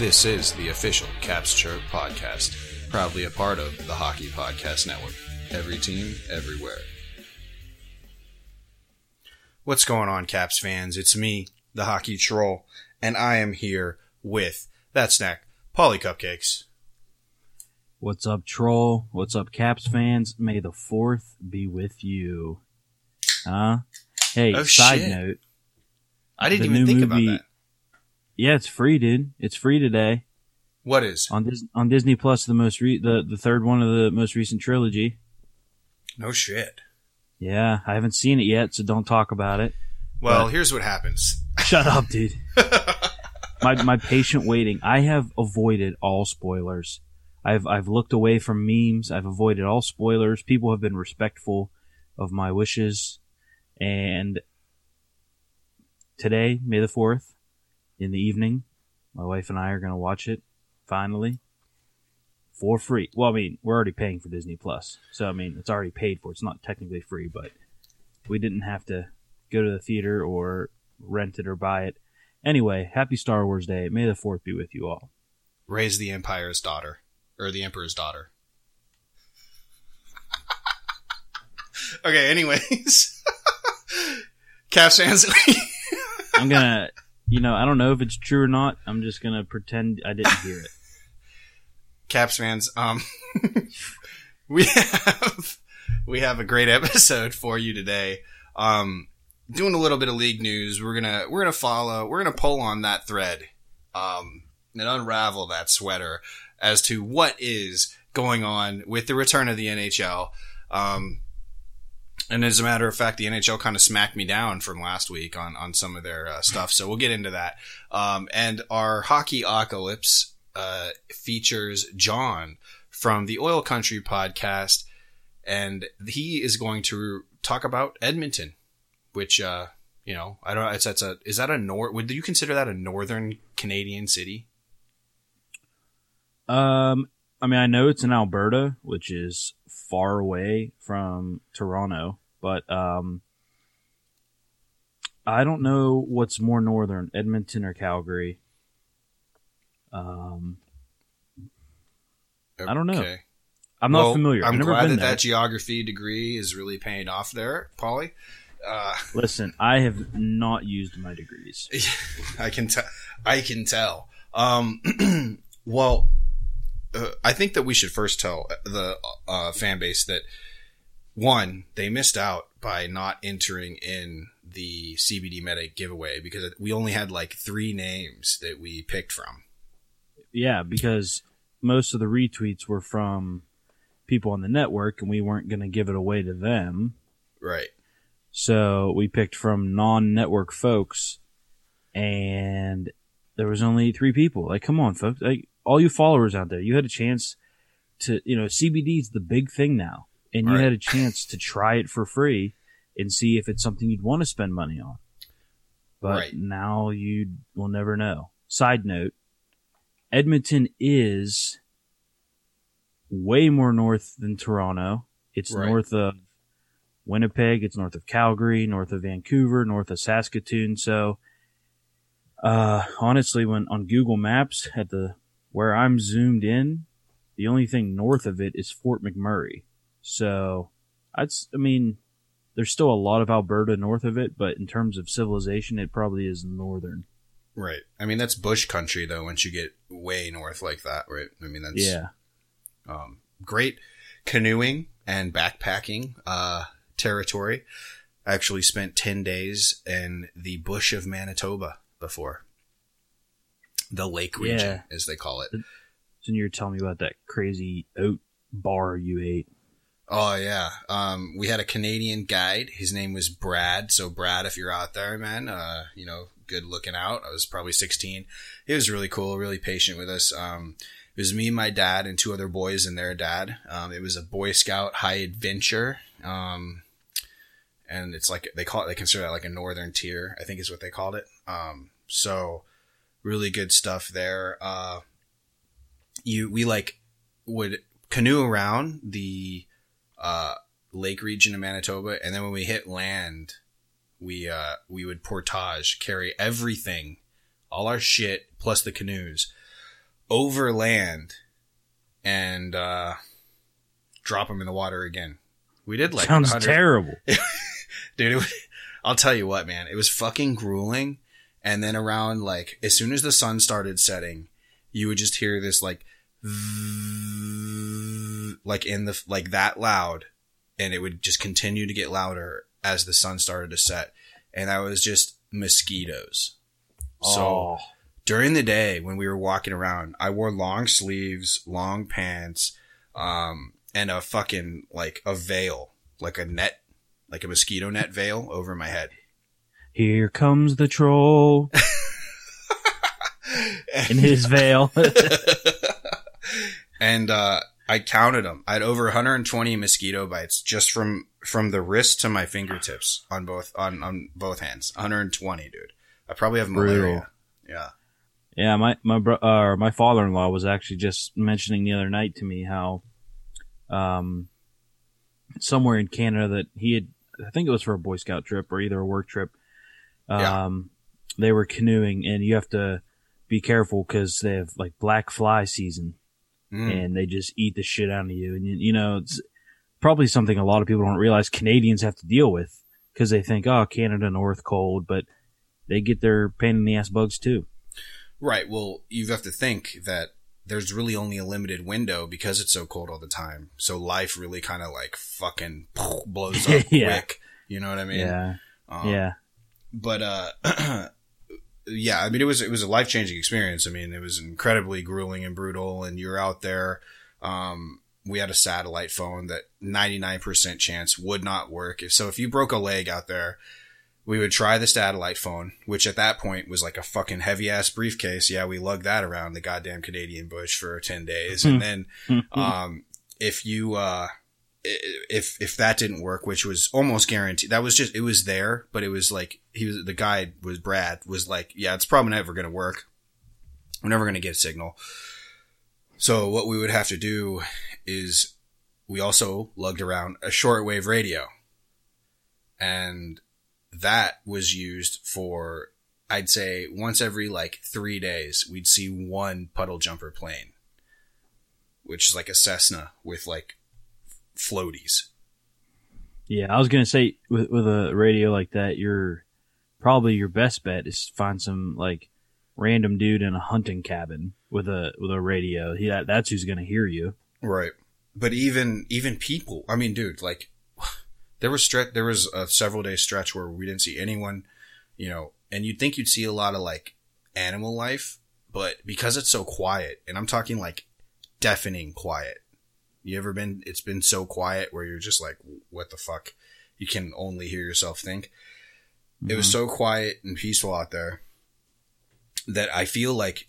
This is the official Caps Chirp podcast, proudly a part of the Hockey Podcast Network. Every team, everywhere. What's going on, Caps fans? It's me, the Hockey Troll, and I am here with that snack, Paulie Cupcakes. What's up, troll? What's up, Caps fans? May the fourth be with you. Huh? Hey, Oh, side shit. note. I didn't even think movie- about that. Yeah, it's free, dude. It's free today What is? on Dis- on Disney Plus. The most re- the the third one of the most recent trilogy. No shit. Yeah, I haven't seen it yet, so don't talk about it. Well, But- here's what happens. Shut up, dude. my my patient waiting. I have avoided all spoilers. I've I've looked away from memes. I've avoided all spoilers. People have been respectful of my wishes. And today, May the fourth, in the evening, my wife and I are gonna watch it finally for free. Well, I mean, we're already paying for Disney Plus, so I mean, it's already paid for. It's not technically free, but we didn't have to go to the theater or rent it or buy it. Anyway, happy Star Wars Day. May the 4th be with you all. Raise the Empire's daughter. Or the Emperor's daughter. okay, anyways. Caps fans. I'm gonna, you know, I don't know if it's true or not. I'm just gonna pretend I didn't hear it. Caps fans, um, we have we have a great episode for you today. Um, doing a little bit of league news. We're gonna we're gonna follow. We're gonna pull on that thread, um, and unravel that sweater as to what is going on with the return of the NHL. Um, and as a matter of fact, the NHL kind of smacked me down from last week on, on some of their uh, stuff. So we'll get into that. Um, and our hockey apocalypse uh, features John from the Oil Country podcast, and he is going to talk about Edmonton, which uh, you know I don't. It's that's a is that a nor? Would you consider that a northern Canadian city? Um, I mean, I know it's in Alberta, which is far away from Toronto, but um, I don't know what's more northern, Edmonton or Calgary. Um, I don't know. Okay. I'm not Well, familiar. I'm glad that there. that geography degree is really paying off there, Paulie. Uh, Listen, I have not used my degrees. I can tell. I can tell. Um, well, uh, I think that we should first tell the uh, fan base that one, they missed out by not entering in the CBD Medic giveaway because we only had like three names that we picked from. Yeah, because most of the retweets were from people on the network, and we weren't going to give it away to them. Right. So we picked from non-network folks, and there was only three people. Like, come on, folks! Like, all you followers out there, you had a chance to, you know, CBD is the big thing now, and you Right. had a chance to try it for free and see if it's something you'd want to spend money on. But Right. now you will never know. Side note: Edmonton is way more north than Toronto. It's Right. north of Winnipeg. It's north of Calgary, north of Vancouver, north of Saskatoon. So, uh, honestly, when on Google Maps at the where I'm zoomed in, the only thing north of it is Fort McMurray. So, I'd, I mean, there's still a lot of Alberta north of it, but in terms of civilization, it probably is northern. Right. I mean, that's bush country though. Once you get way north like that, right? I mean, that's Yeah. um, great canoeing and backpacking uh, territory. I actually spent 10 days in the bush of Manitoba before. The lake region, Yeah. as they call it. So you're telling me about that crazy oat bar you ate. Oh, yeah. Um, we had a Canadian guide. His name was Brad. So, Brad, if you're out there, man, uh, you know, good looking out. I was probably 16. He was really cool, really patient with us. Um, it was me, my dad, and two other boys and their dad. Um, it was a Boy Scout high adventure. Um, and it's like they call it, they consider that like a northern tier, I think is what they called it. Um, so really good stuff there. Uh, you, we like would canoe around the, uh, lake region of Manitoba. And then when we hit land, we, uh, we would portage, carry everything, all our shit plus the canoes over land and uh, drop them in the water again. We did like Sounds 100 terrible. dude. It was, I'll tell you what, man. It was fucking grueling. And then around like as soon as the sun started setting, you would just hear this like, like in the like that loud, and it would just continue to get louder as the sun started to set, and that was just mosquitoes. So oh, during the day when we were walking around, I wore long sleeves, long pants, um, and a fucking like a veil, like a net, like a mosquito net veil over my head. here comes the troll in his veil. and uh, I counted them. I had over 120 mosquito bites just from from the wrist to my fingertips on both on on both hands. 120, dude. I probably have malaria. Yeah. Yeah, my my bro- uh, my father in law was actually just mentioning the other night to me how, um, somewhere in Canada that he had, I think it was for a Boy Scout trip or either a work trip. Yeah. Um, they were canoeing, and you have to be careful because they have like black fly season, Mm. and they just eat the shit out of you. And you, know, it's probably something a lot of people don't realize Canadians have to deal with because they think, oh, Canada North cold, but they get their pain in the ass bugs too. Right. Well, you have to think that there's really only a limited window because it's so cold all the time. So life really kind of like fucking blows up Yeah. quick. You know what I mean? yeah, Um, yeah. But uh, yeah. I mean, it was it was a life changing experience. I mean, it was incredibly grueling and brutal. And you're out there. Um, we had a satellite phone that 99% chance would not work. If so, if you broke a leg out there, we would try the satellite phone, which at that point was like a fucking heavy ass briefcase. Yeah, we lugged that around the goddamn Canadian bush for 10 days. And then, um, if you, uh, if, if that didn't work, which was almost guaranteed, that was just, it was there, but it was like, he was, the guy was Brad was like, yeah, it's probably never going to work. We're never going to get a signal. So what we would have to do is we also lugged around a shortwave radio. And that was used for, I'd say once every like three days, we'd see one puddle jumper plane, which is like a Cessna with like floaties. Yeah, I was gonna say with with a radio like that, your probably your best bet is to find some like random dude in a hunting cabin with a with a radio. He that, that's who's gonna hear you. Right. But even, even people, I mean, dude, like there was stretch, there was a several day stretch where we didn't see anyone, you know, and you'd think you'd see a lot of like animal life, but because it's so quiet, and I'm talking like deafening quiet. You ever been, it's been so quiet where you're just like, what the fuck? You can only hear yourself think. It was mm-hmm. so quiet and peaceful out there that I feel like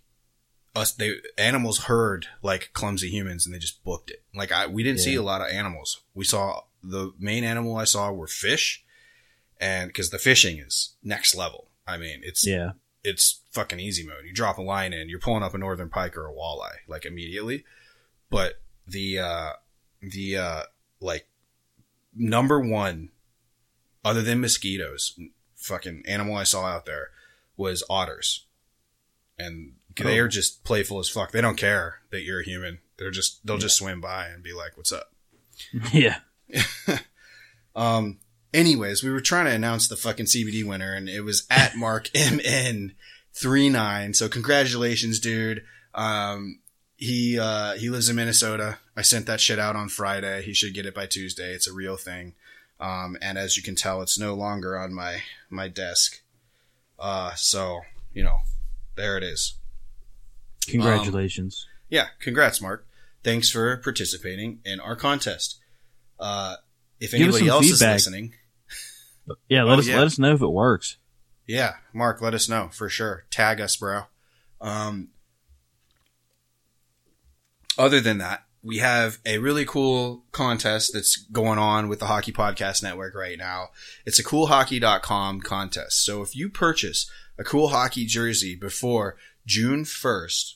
us they animals heard like clumsy humans and they just booked it. Like I we didn't see a lot of animals. We saw the main animal I saw were fish, and because the fishing is next level. I mean, it's Yeah, it's fucking easy mode. You drop a line in, you're pulling up a northern pike or a walleye like immediately. But the uh the uh like number one other than mosquitoes, fucking animal I saw out there was otters. And they Oh. are just playful as fuck. They don't care that you're a human. They're just they'll just swim by and be like, "What's up?" yeah. Um. Anyways, we were trying to announce the fucking CBD winner, and it was at Mark MN three nine. So congratulations, dude. Um. He uh he lives in Minnesota. I sent that shit out on Friday. He should get it by Tuesday. It's a real thing. Um. And as you can tell, it's no longer on my my desk. Uh. So you know, there it is. Congratulations. Yeah, congrats, Mark. Thanks for participating in our contest. Uh, if Give anybody else is feedback. listening, yeah, let oh, us yeah. let us know if it works. yeah, Mark, let us know for sure. Tag us, bro. Um, other than that, we have a really cool contest that's going on with the Hockey Podcast Network right now. It's a coolhockey.com contest. So if you purchase a cool hockey jersey before June 1st,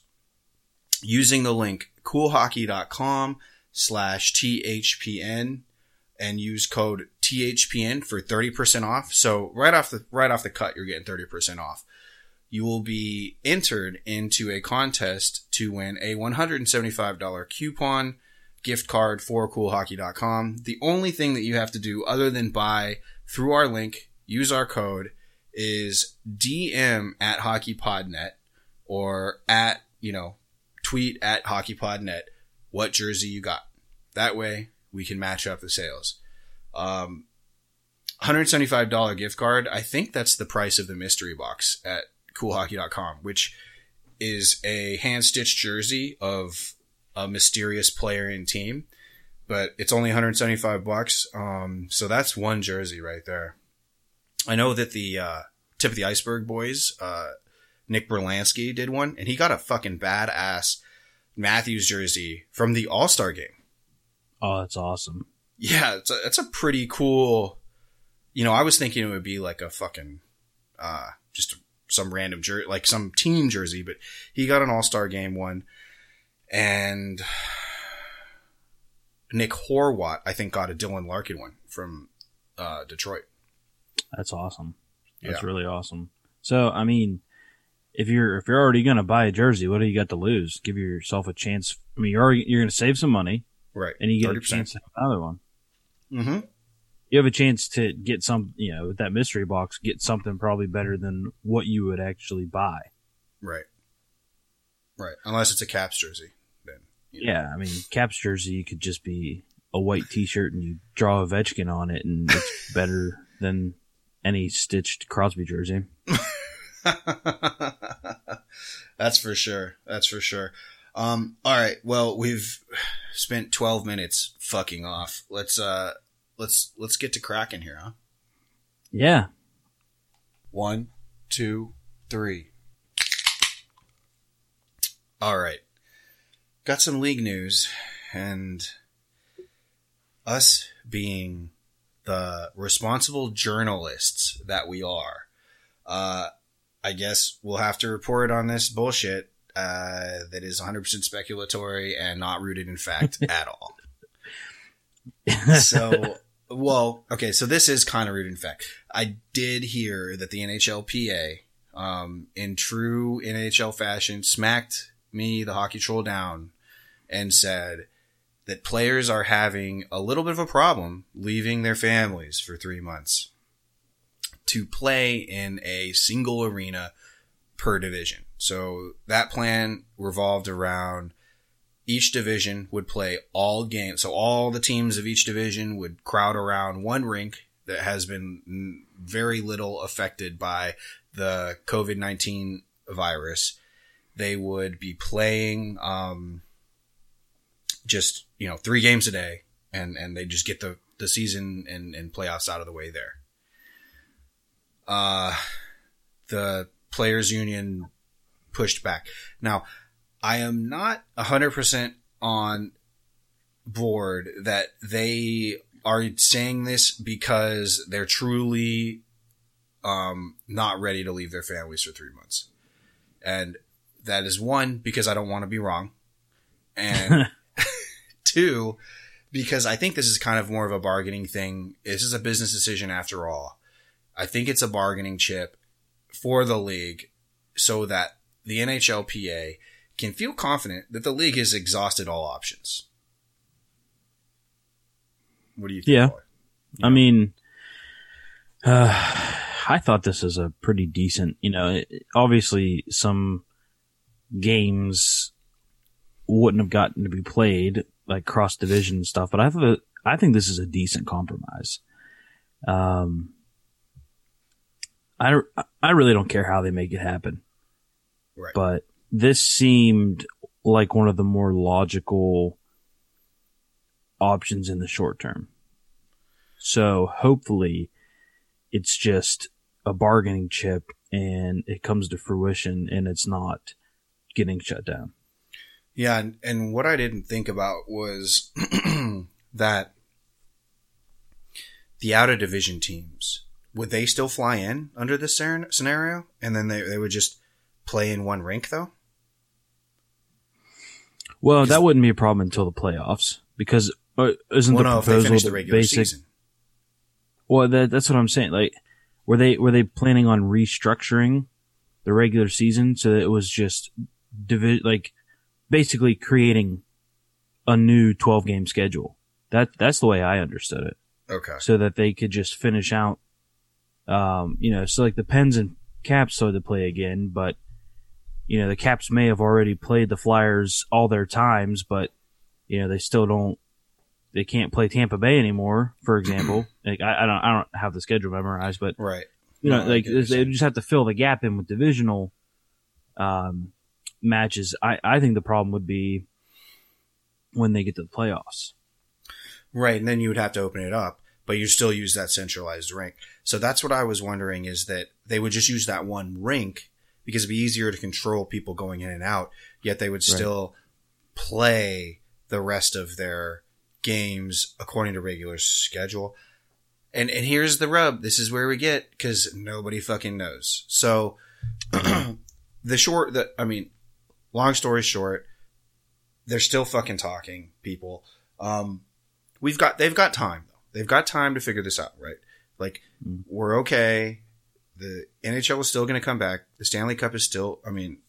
using the link coolhockey.com slash THPN and use code THPN for 30% off. So right off the, right off the cut, you're getting 30% off. You will be entered into a contest to win a $175 coupon gift card for coolhockey.com. The only thing that you have to do other than buy through our link, use our code, is DM at hockeypodnet or at, you know, tweet at hockeypodnet what jersey you got. That way we can match up the sales. Um, $175 gift card. I think that's the price of the mystery box at coolhockey.com, which is a hand stitched jersey of a mysterious player and team, but it's only 175 bucks. Um, so that's one jersey right there. I know that the, uh, tip of the iceberg boys, uh, Nick Berlansky did one and he got a fucking badass Matthews jersey from the All Star game. Oh, that's awesome. Yeah, it's a, it's a pretty cool. You know, I was thinking it would be like a fucking, uh, just some random jersey, like some team jersey, but he got an All Star game one, and Nick Horwat, I think, got a Dylan Larkin one from uh, Detroit. That's awesome. That's Yeah. really awesome. So, I mean, if you're if you're already going to buy a jersey, what do you got to lose? Give yourself a chance. I mean, you're already, you're going to save some money, Right, and you get a 30%. chance to have another one. Mm-hmm. You have a chance to get some, you know, with that mystery box, get something probably better than what you would actually buy. Right, right. Unless it's a Caps jersey, then you know. Yeah, I mean, Caps jersey could just be a white T-shirt and you draw a Ovechkin on it, and it's better than any stitched Crosby jersey. That's for sure. That's for sure. Um, all right. Well, we've spent 12 minutes fucking off. Let's, uh, let's, let's get to cracking here, huh? Yeah, One, two, three. All right. Got some league news and us being the responsible journalists that we are, uh, I guess we'll have to report on this bullshit, uh, that is 100% speculatory and not rooted in fact at all. so, well, okay, so this is kind of rooted in fact. I did hear that the NHLPA, um, in true NHL fashion, smacked me, the hockey troll, down and said that players are having a little bit of a problem leaving their families for three months to play in a single arena per division. So that plan revolved around each division would play all games. So all the teams of each division would crowd around one rink that has been very little affected by the COVID-19 virus. They would be playing, um, just, you know, three games a day and, and they just get the, the season and, and playoffs out of the way there. Uh, the players union pushed back. Now, I am not 100% on board that they are saying this because they're truly um, not ready to leave their families for three months. And that is one, because I don't want to be wrong. And two, because I think this is kind of more of a bargaining thing. This is a business decision after all. I think it's a bargaining chip for the league so that the NHLPA can feel confident that the league has exhausted all options. What do you think? Yeah. I mean, uh, I thought this is a pretty decent, you know, it- obviously some games wouldn't have gotten to be played like cross division stuff, but I thought, I think this is a decent compromise. Um, I, I really don't care how they make it happen, Right. but this seemed like one of the more logical options in the short term. So hopefully it's just a bargaining chip and it comes to fruition and it's not getting shut down. Yeah, and, and what I didn't think about was that the out of division teams would they still fly in under this scenario, and then they they would just play in one rink though. Well, that wouldn't be a problem until the playoffs because uh, isn't Well, the no, if they proposal the regular basic? season. Well, that, that's what I'm saying. Like, were they were they planning on restructuring the regular season, so that it was just divi- like basically creating a new 12 game schedule. That that's the way I understood it. Okay. So that they could just finish out um, you know, so like the Pens and Caps started to play again, but you know, the Caps may have already played the Flyers all their times, but you know, they still don't they can't play Tampa Bay anymore, for example. like I, I don't I don't have the schedule memorized, but Right. you know, No, like get what you're they just have to fill the gap in with divisional um, matches. I, I think the problem would be when they get to the playoffs. Right, and then you would have to open it up, but you still use that centralized rink. So that's what I was wondering is that they would just use that one rink because it'd be easier to control people going in and out, yet they would Right. still play the rest of their games according to regular schedule. And and here's the rub. This is where we get because nobody fucking knows. So the short the I mean, long story short, they're still fucking talking, people. Um, we've got they've got time though. They've got time to figure this out, right? Like Mm. we're okay. The NHL is still going to come back. The Stanley Cup is still. I mean,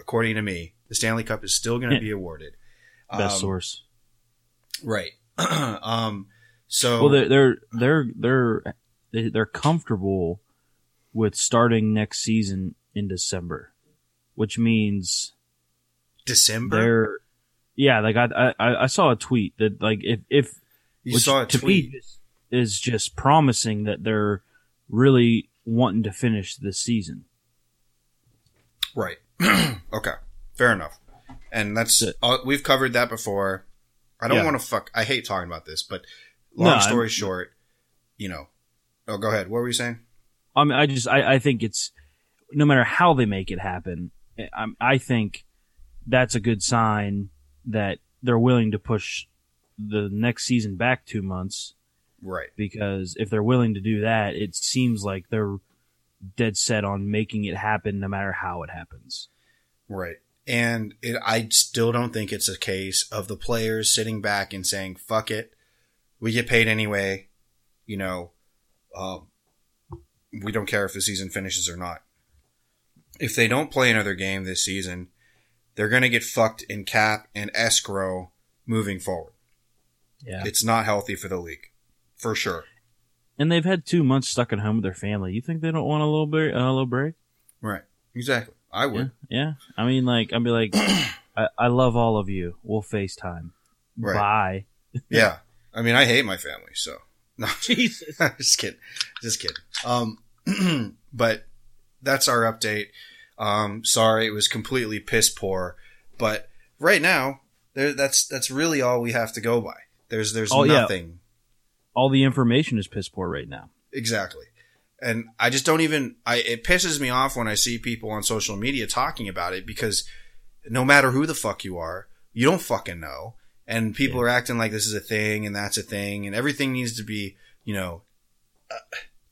according to me, the Stanley Cup is still going to be awarded. Best Um, source. right? um, so Well, they're they're they're they're they- they're comfortable with starting next season in December, which means December. they're yeah. Like I I I saw a tweet that like if if You saw a tweet. is just promising that they're really wanting to finish this season. Right. okay. Fair enough. And that's uh, we've covered that before. I don't Yeah. want to fuck. I hate talking about this, but long No, story I'm- short, you know. Oh, go ahead. What were you saying? I mean, I just I, I think it's no matter how they make it happen. I, I think that's a good sign that they're willing to push the next season back two months Right. because if they're willing to do that, it seems like they're dead set on making it happen no matter how it happens. Right. And it, I still don't think it's a case of the players sitting back and saying, fuck it. We get paid anyway. You know, um, we don't care if the season finishes or not. If they don't play another game this season, they're going to get fucked in cap and escrow moving forward. Yeah. It's not healthy for the league. For sure. And they've had two months stuck at home with their family. You think they don't want a little bit, a little break? Right. Exactly. I would. Yeah. I mean, like, I'd be like, I, I love all of you. We'll FaceTime. Right. Bye. Yeah. I mean, I hate my family, so. No. Jesus. just kidding. Just kidding. Um, but that's our update. Um, sorry, it was completely piss poor, but right now, there, that's, that's really all we have to go by. There's, there's Oh, yeah. All the information is piss poor right now. Exactly. And I just don't even, I, it pisses me off when I see people on social media talking about it because no matter who the fuck you are, you don't fucking know. And people are acting like this is a thing and that's a thing and everything needs to be, you know, uh,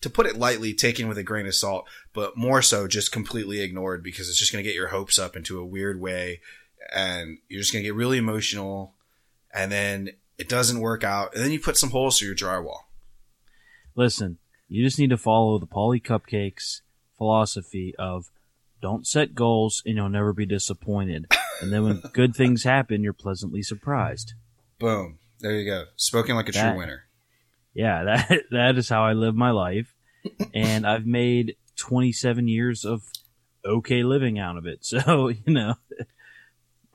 to put it lightly, taken with a grain of salt, but more so just completely ignored because it's just going to get your hopes up into a weird way and you're just going to get really emotional and then it doesn't work out. And then you put some holes through your drywall. Listen, you just need to follow the Paulie Cupcakes philosophy of don't set goals and you'll never be disappointed. And then when good things happen, you're pleasantly surprised. Boom. There you go. Spoken like a That- true winner. Yeah, that that is how I live my life. And I've made 27 years of okay living out of it. So, you know,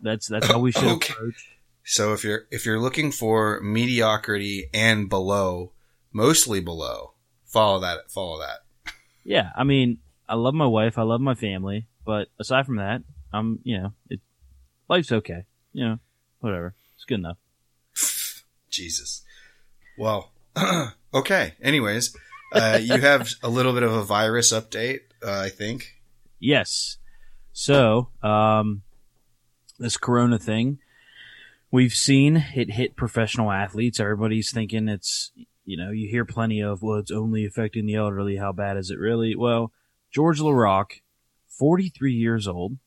that's that's how we should Okay. approach. So if you're if you're looking for mediocrity and below, mostly below, follow that. Follow that. Yeah, I mean, I love my wife, I love my family, but aside from that, I'm, you know, it life's okay. You know, whatever. It's good enough. Jesus. Well, okay. Anyways, uh, you have a little bit of a virus update, uh, I think. Yes. So, um, this corona thing, we've seen it hit professional athletes. Everybody's thinking it's, you know, you hear plenty of, well, it's only affecting the elderly. How bad is it really? Well, Georges Laraque, 43 years old,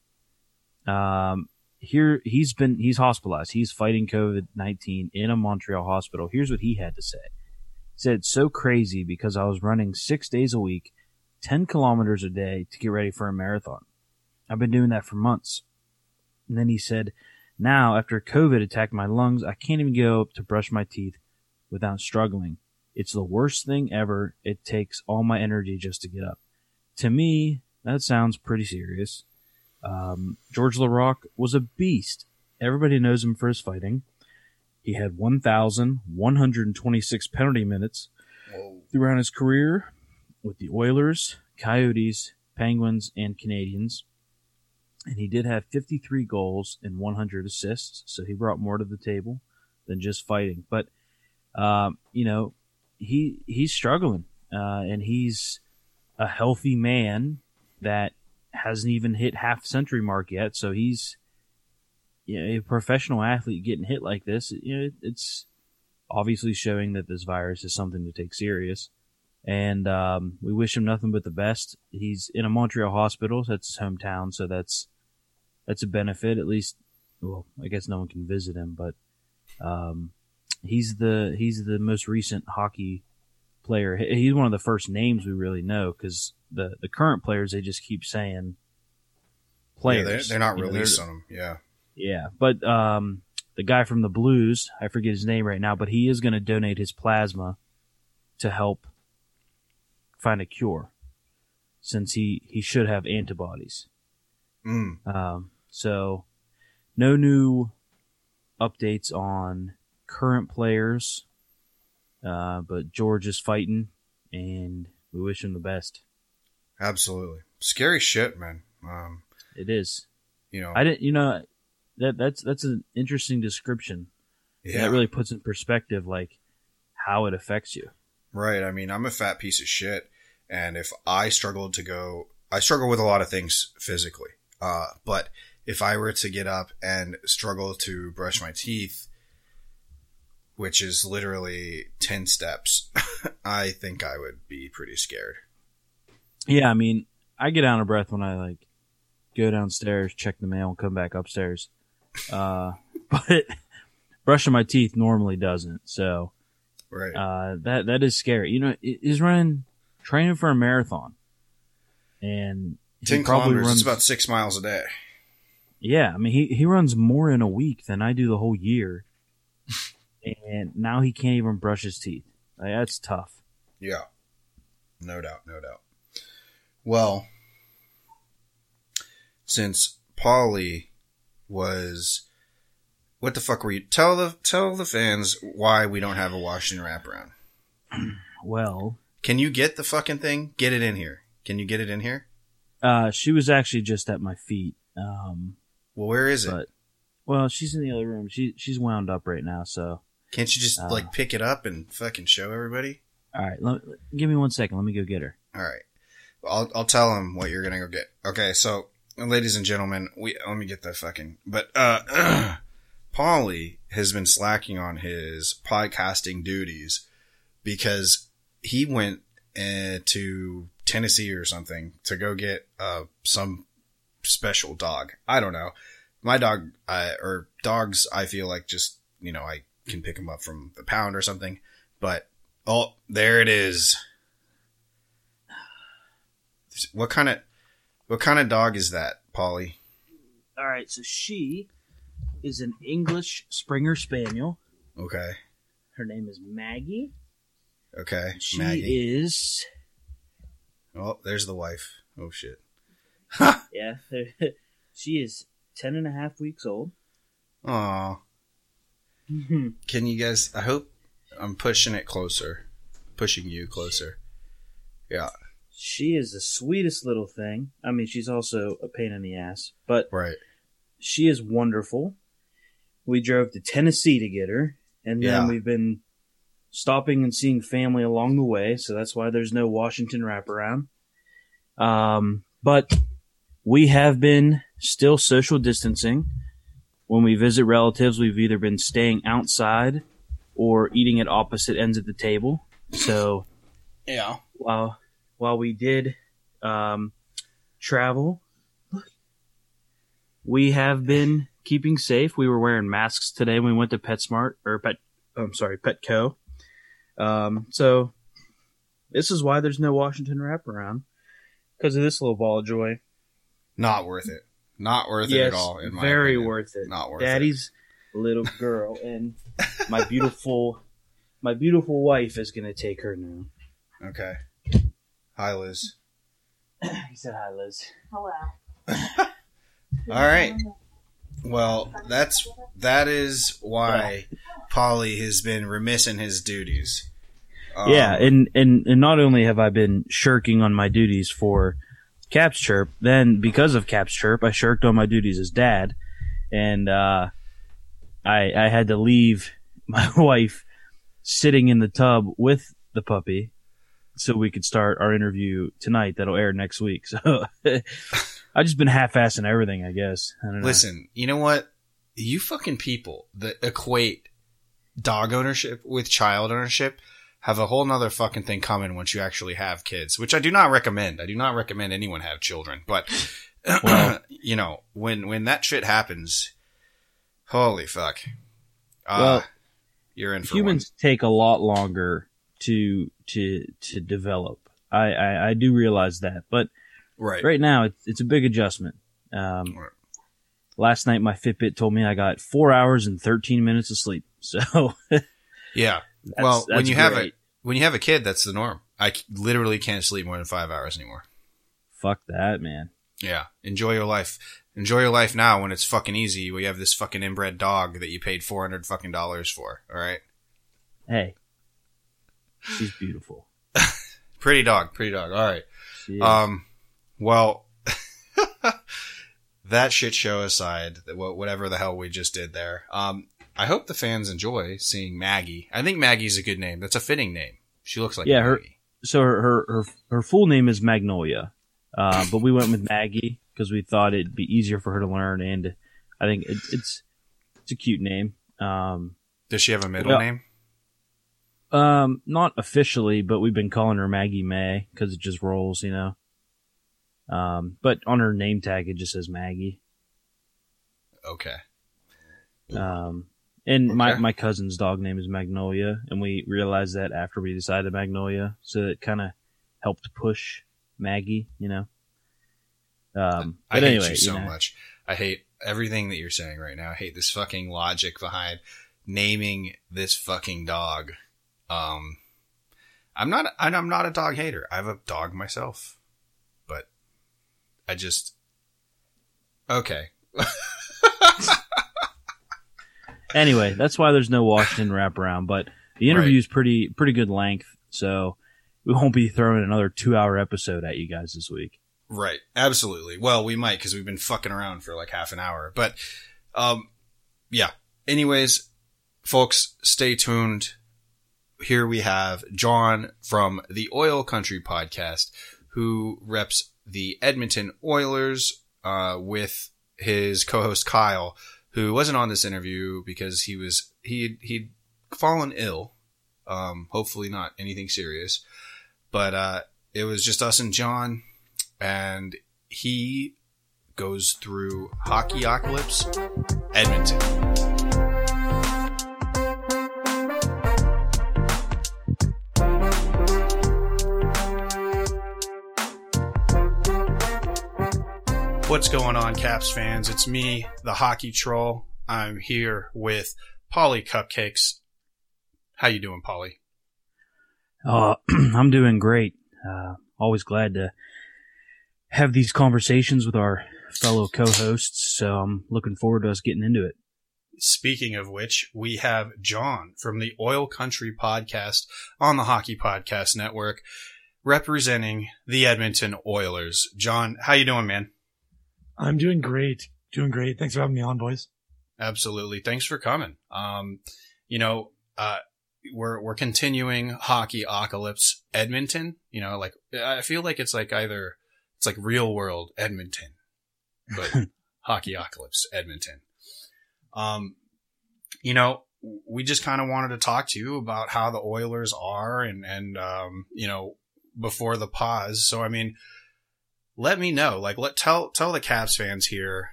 um, here he's been he's hospitalized. He's fighting COVID nineteen in a Montreal hospital. Here's what he had to say. He said it's so crazy because I was running six days a week, ten kilometers a day to get ready for a marathon. I've been doing that for months. And then he said, now after COVID attacked my lungs, I can't even go up to brush my teeth without struggling. It's the worst thing ever. It takes all my energy just to get up. To me, that sounds pretty serious. Um, Georges Laraque was a beast. Everybody knows him for his fighting. He had 1,126 penalty minutes Whoa. throughout his career with the Oilers, Coyotes, Penguins, and Canadiens. And he did have 53 goals and 100 assists, so he brought more to the table than just fighting. But, um, you know, he he's struggling, uh, and he's a healthy man that hasn't even hit half century mark yet. So he's you know, a professional athlete getting hit like this. You know, it's obviously showing that this virus is something to take serious. And um, we wish him nothing but the best. He's in a Montreal hospital. That's his hometown, so that's that's a benefit. At least, well, I guess no one can visit him, but um, he's the he's the most recent hockey player. He's one of the first names we really know because the the current players they just keep saying Yeah, players. they're, they're not You know, released on them. Yeah. yeah, but um, the guy from the Blues, I forget his name right now, but he is going to donate his plasma to help find a cure, since he he should have antibodies. Mm. Um, so, no new updates on current players, uh, but Georges is fighting, and we wish him the best. Absolutely. Scary shit, man. Um, It is. you know, I didn't. You know that that's that's an interesting description. yeah, That really puts in perspective like how it affects you. right. I mean, I'm a fat piece of shit. And if I struggled to go, I struggle with a lot of things physically. Uh, but if I were to get up and struggle to brush my teeth, which is literally 10 steps, I think I would be pretty scared. Yeah, I mean, I get out of breath when I like go downstairs, check the mail, and come back upstairs. Uh, but brushing my teeth normally doesn't. So Right. uh, that that is scary. You know, he- he's running training for a marathon, and he 10 probably kilometers. runs. It's about six miles a day. Yeah, I mean, he he runs more in a week than I do the whole year, and now he can't even brush his teeth. Like, that's tough. Yeah. No doubt, no doubt. Well, since Paulie was what the fuck were you tell the tell the fans why we don't have a Washington wraparound. Well, Can you get the fucking thing? Get it in here. Can you get it in here? uh, she was actually just at my feet. Um, Well, where is it? but well, she's in the other room. She she's wound up right now. So Can't you just uh, like pick it up and fucking show everybody? all right, let, give me one second. Let me go get her. All right. I'll I'll tell him what you're gonna go get. Okay, so ladies and gentlemen, we let me get the fucking. But uh, Paulie has been slacking on his podcasting duties because he went uh, to Tennessee or something to go get uh some special dog. I don't know. My dog, uh, or dogs, I feel like just you know I can pick them up from the pound or something. But oh, there it is. What kind of what kind of dog is that, Paulie? All right, so she is an English Springer Spaniel. Okay, Her name is Maggie. okay, She Maggie. is Oh, there's the wife. Oh shit. yeah, she is ten and a half weeks old. Aw. Can you guys? I hope I'm pushing it closer, pushing you closer. Yeah, she is the sweetest little thing. I mean, she's also a pain in the ass, but right. she is wonderful. We drove to Tennessee to get her, and then Yeah. we've been stopping and seeing family along the way, so that's why there's no Washington wraparound. Um, but we have been still social distancing. When we visit relatives, we've either been staying outside or eating at opposite ends of the table. So Yeah. while while we did um, travel, we have been keeping safe. We were wearing masks today. when We went to PetSmart or Pet. I'm sorry, Petco. Um, so this is why there's no Washington wraparound because of this little ball of joy. Not worth it. Not worth it at all. In very opinion. worth it. Not worth Daddy's little girl, and my beautiful, my beautiful wife is gonna take her now. Okay. Hi, Liz. He said hi, Liz. Hello. All right. Well, that's that is why Paulie has been remiss in his duties. Um, yeah, and, and and not only have I been shirking on my duties for Caps Chirp, then because of Caps Chirp, I shirked on my duties as dad, and uh, I I had to leave my wife sitting in the tub with the puppy so we could start our interview tonight that'll air next week. So I've just been half-assing everything, I guess. I. Listen, you know what? You fucking people that equate dog ownership with child ownership have a whole nother fucking thing coming once you actually have kids, which I do not recommend. I do not recommend anyone have children, but Well- you know, when when that shit happens, holy fuck. Uh, Well, you're in for humans take a lot longer to to to develop. I, I, I do realize that, but. Right. right now it's it's a big adjustment. Um, Right. last night my Fitbit told me I got four hours and thirteen minutes of sleep. So that's, well, when that's you have a when you have a kid, that's the norm. I literally can't sleep more than 5 hours anymore. fuck that man. Yeah. Enjoy your life. Enjoy your life now when it's fucking easy. We have this fucking inbred dog that you paid 400 fucking dollars for. All right. Hey, she's beautiful. Pretty dog. Pretty dog. All right. Um, well, that shit show aside, whatever the hell we just did there. Um, I hope the fans enjoy seeing Maggie. I think Maggie's a good name. That's a fitting name. She looks like Yeah, her- so her, her her her full name is Magnolia, uh, but we went with Maggie because we thought it'd be easier for her to learn, and I think it, it's it's a cute name. Um, Does she have a middle Well- name? Um, not officially, but we've been calling her Maggie May because it just rolls, you know. Um, but on her name tag it just says Maggie. Okay. Um, and my Okay. my cousin's dog name is Magnolia, and we realized that after we decided Magnolia, so it kind of helped push Maggie, you know. Um, I but hate anyway, you so know, much. I hate everything that you're saying right now. I hate this fucking logic behind naming this fucking dog. Um, I'm not. I'm not a dog hater. I have a dog myself, but I just okay. Anyway, that's why there's no Washington wraparound, but the interview is pretty pretty good length, so we won't be throwing another two hour episode at you guys this week. Right. Absolutely. Well, we might because we've been fucking around for like half an hour. But, um, yeah. Anyways, folks, stay tuned. Here we have John from the Oil Country podcast who reps the Edmonton Oilers, uh, with his co-host Kyle, who wasn't on this interview because he was, he, he'd fallen ill. Um, hopefully not anything serious, but, uh, it was just us and John and he goes through hockey Hockeyocalypse, Edmonton. What's going on, Caps fans? It's me, the Hockey Troll. I'm here with Paulie Cupcakes. How you doing, Paulie? Uh, I'm doing great. Uh, always glad to have these conversations with our fellow co-hosts. So I'm looking forward to us getting into it. Speaking of which, we have John from the Oil Country podcast on the Hockey Podcast Network representing the Edmonton Oilers. John, how you doing, man? I'm doing great. Doing great. Thanks for having me on, boys. Absolutely. Thanks for coming. Um, you know, uh, we're, we're continuing hockey apocalypse Edmonton. You know, like, I feel like it's like either, it's like real world Edmonton, but hockey apocalypse Edmonton. Um, you know, we just kind of wanted to talk to you about how the Oilers are and, and, um, you know, before the pause. So, I mean, let me know, like, let, tell, tell the Caps fans here,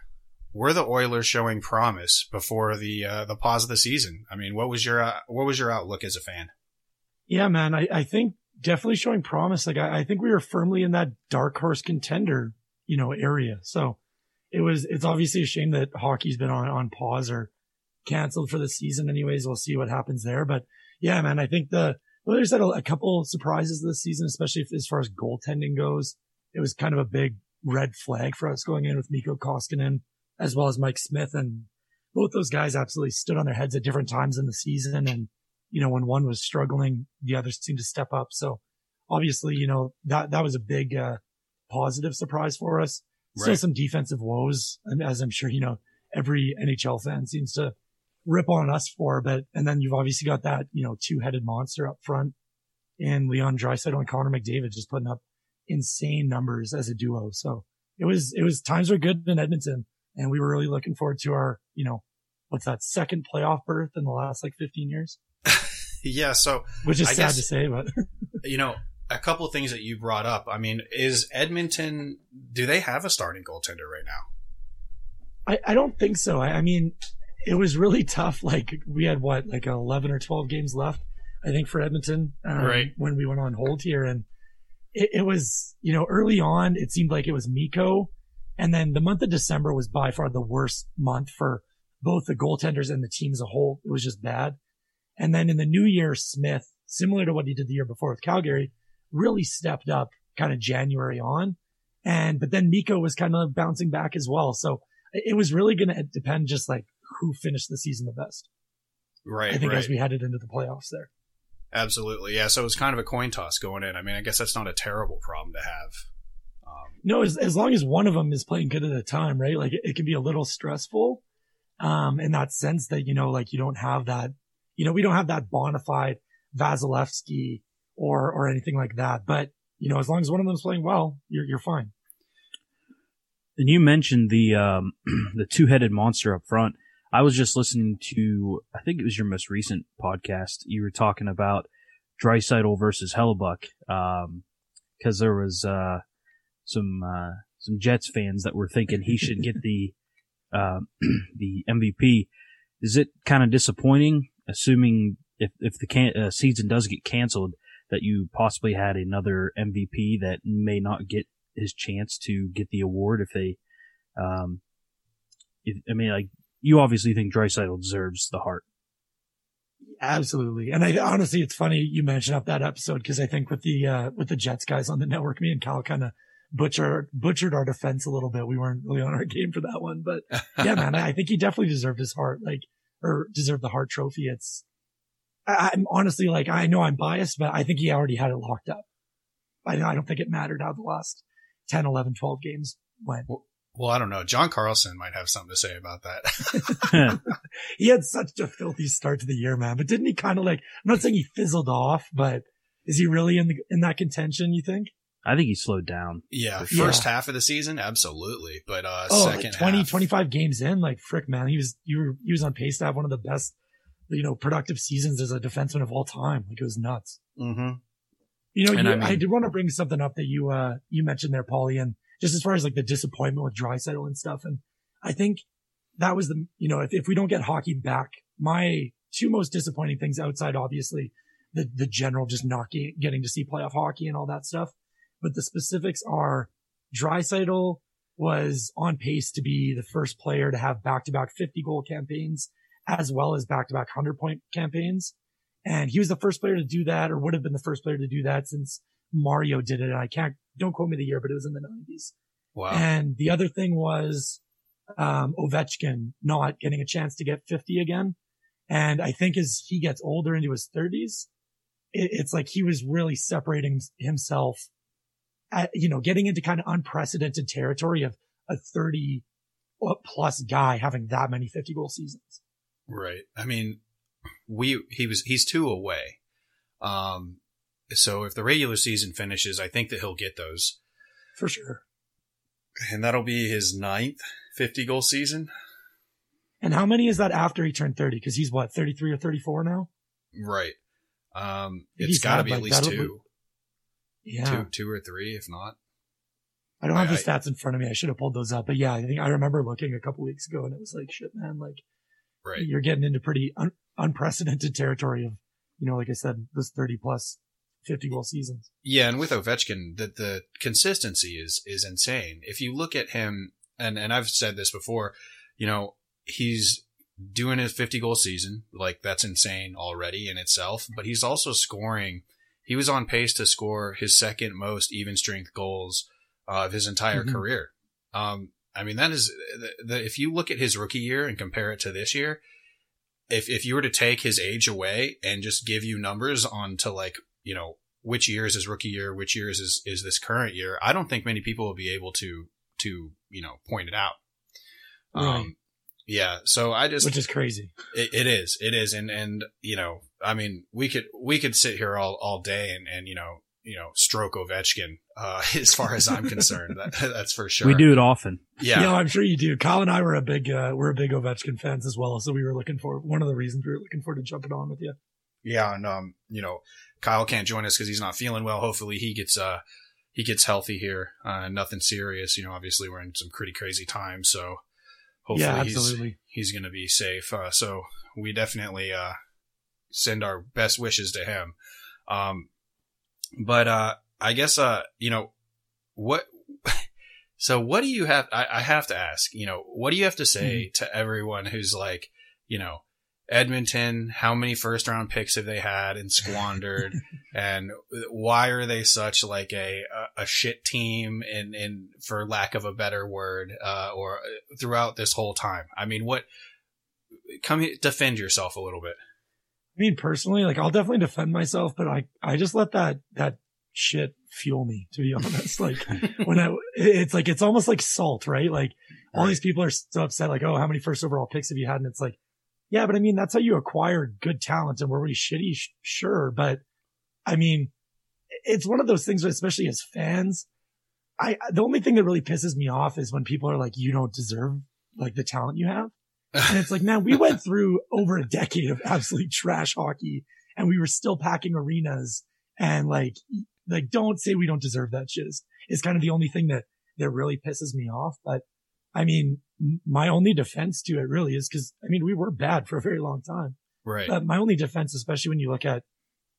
were the Oilers showing promise before the uh, the pause of the season? I mean, what was your uh, what was your outlook as a fan? Yeah, man. I, I think definitely showing promise. Like I, I think we were firmly in that dark horse contender, you know, area. So it was, it's obviously a shame that hockey's been on, on pause or canceled for the season anyways. We'll see what happens there. But yeah, man, I think the Oilers had a, a couple surprises this season, especially as far as goaltending goes. It was kind of a big red flag for us going in with Mikko Koskinen as well as Mike Smith. And both those guys absolutely stood on their heads at different times in the season. And, you know, when one was struggling, the other seemed to step up. So obviously, you know, that, that was a big, uh, positive surprise for us. Still some defensive woes, and as I'm sure, you know, every NHL fan seems to rip on us for, but, and then you've obviously got that, you know, two headed monster up front and Leon Draisaitl and Connor McDavid just putting up insane numbers as a duo. So it was, it was times were good in Edmonton and we were really looking forward to our, you know, what's that second playoff berth in the last like 15 years? yeah. So, which is I sad guess, to say, but you know, a couple of things that you brought up. I mean, is Edmonton, do they have a starting goaltender right now? I, I don't think so. I, I mean, it was really tough. Like we had what, like 11 or 12 games left, I think for Edmonton, um, right. when we went on hold here. And it, it was, you know, early on, it seemed like it was Mikko. And then the month of December was by far the worst month for both the goaltenders and the team as a whole. It was just bad. And then in the new year, Smith, similar to what he did the year before with Calgary, really stepped up kind of January on. And, but then Mikko was kind of bouncing back as well. So it was really going to depend just like who finished the season the best. Right. I think right. as we headed into the playoffs there. Absolutely. Yeah. So it was kind of a coin toss going in. I mean, I guess that's not a terrible problem to have. Um, no, as, as long as one of them is playing good at a time, right? Like it, it can be a little stressful. Um, in that sense that, you know, like you don't have that, you know, we don't have that bona fide Vasilevskiy or, or anything like that. But, you know, as long as one of them's playing well, you're, you're fine. And you mentioned the, um, the two headed monster up front. I was just listening to, I think it was your most recent podcast. You were talking about Draisaitl versus Hellebuyck, Um, cause there was, uh, some, uh, some Jets fans that were thinking he should get the, uh, the MVP. Is it kind of disappointing, assuming if, if the can- uh, season does get canceled, that you possibly had another MVP that may not get his chance to get the award if they, um, if, I mean, like, you obviously think Draisaitl deserves the Hart. Absolutely. And I honestly, it's funny you mentioned up that episode because I think with the, uh, with the Jets guys on the network, me and Cal kind of butchered, butchered our defense a little bit. We weren't really on our game for that one, but yeah, man, I think he definitely deserved his Hart, like, or deserved the Hart trophy. It's, I, am honestly like, I know I'm biased, but I think he already had it locked up. I, I don't think it mattered how the last 10, 11, 12 games went. Well, well, I don't know. John Carlson might have something to say about that. he had such a filthy start to the year, man. But didn't he kind of like, I'm not saying he fizzled off, but is he really in the, in that contention, you think? I think he slowed down. Yeah. First yeah. half of the season, absolutely. But, uh, oh, second like 20, half. 25 games in, like frick, man. He was, you were, he was on pace to have one of the best, you know, productive seasons as a defenseman of all time. Like it was nuts. Mm-hmm. You know, you, I, mean, I, did want to bring something up that you, uh, you mentioned there, Paulie, and just as far as like the disappointment with Draisaitl and stuff. And I think that was the, you know, if, if we don't get hockey back, my two most disappointing things outside, obviously, the, the general just not getting to see playoff hockey and all that stuff. But the specifics are Draisaitl was on pace to be the first player to have back to back 50 goal campaigns as well as back to back 100 point campaigns. And he was the first player to do that or would have been the first player to do that since Mario did it. And I can't, don't quote me the year, but it was in the nineties. Wow. And the other thing was, um, Ovechkin not getting a chance to get 50 again. And I think as he gets older into his thirties, it, it's like he was really separating himself at, you know, getting into kind of unprecedented territory of a 30 plus guy having that many 50 goal seasons. Right. I mean, we, he was, he's two away. Um, so if the regular season finishes, I think that he'll get those. For sure. And that'll be his ninth 50 goal season. And how many is that after he turned 30? Cause he's what, 33 or 34 now? Right. Um, it's gotta be like, at least two. Be, yeah. Two, two or three, if not. I don't have I, the stats in front of me. I should have pulled those up, but yeah, I think I remember looking a couple weeks ago and it was like, shit, man, like, right. you're getting into pretty un- unprecedented territory of, you know, like I said, this 30 plus 50 goal seasons. Yeah, and with Ovechkin, the the consistency is is insane. If you look at him, and and I've said this before, you know, he's doing his 50 goal season, like that's insane already in itself. But he's also scoring. He was on pace to score his second most even strength goals uh, of his entire Mhm. career. Um, I mean, that is the, the, if you look at his rookie year and compare it to this year, if if you were to take his age away and just give you numbers on to like you know which year is his rookie year, which years is is this current year, I don't think many people will be able to to you know point it out. Right. Um, yeah, so I just which is crazy. it, it is it is and and you know I mean we could we could sit here all all day and and you know you know stroke Ovechkin uh, as far as I'm concerned that that's for sure We do it often. yeah No, I'm sure you do. Kyle and I were a big, uh, we're a big Ovechkin fans as well. So we were looking for one of the reasons we were looking forward to jumping on with you. Yeah, and um, you know, Kyle can't join us because he's not feeling well. Hopefully, he gets uh he gets healthy here. Uh, nothing serious. You know, obviously we're in some pretty crazy times, so hopefully yeah, he's absolutely. he's gonna be safe. Uh, so we definitely uh send our best wishes to him. Um, but uh, I guess uh, you know what. So what do you have? I, I have to ask. You know, what do you have to say to everyone who's like, you know, Edmonton? How many first round picks have they had and squandered? and why are they such like a a, shit team? And and for lack of a better word, uh, or throughout this whole time. I mean, what? Come here, defend yourself a little bit. I mean, personally, like I'll definitely defend myself, but I, I just let that, that shit fuel me, to be honest. Like when I, it's like, it's almost like salt, right? Like all these people are so upset, like, oh, how many first overall picks have you had? And it's like, yeah, but I mean, that's how you acquire good talent and were we shitty? Sh- Sure. But I mean, it's one of those things, especially as fans. I, the only thing that really pisses me off is when people are like, you don't deserve like the talent you have. And it's like, man, we went through over a decade of absolute trash hockey and we were still packing arenas and like, like don't say we don't deserve that shit is, is kind of the only thing that, that really pisses me off. But I mean, my only defense to it really is because I mean, we were bad for a very long time. Right. But my only defense, especially when you look at,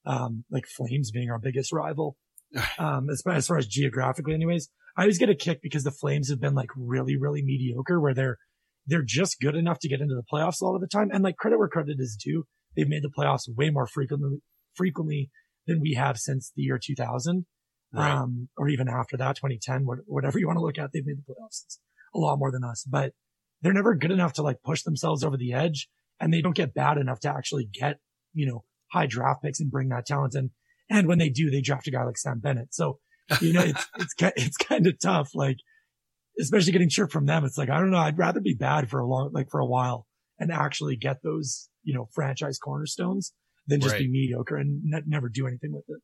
um, like Flames being our biggest rival, um, as far, as far as geographically anyways, I always get a kick because the Flames have been like really, really mediocre where they're, they're just good enough to get into the playoffs a lot of the time. And like credit where credit is due. They've made the playoffs way more frequently, frequently than we have since the year 2000. Right. Um, or even after that, 2010, whatever you want to look at, they've made the playoffs It's a lot more than us, but they're never good enough to like push themselves over the edge and they don't get bad enough to actually get, you know, high draft picks and bring that talent in. And when they do, they draft a guy like Sam Bennett. So, you know, it's, it's, it's kind of tough. Like, especially getting chirp from them. It's like, I don't know. I'd rather be bad for a long, like for a while and actually get those, you know, franchise cornerstones than just be mediocre and ne- never do anything with it.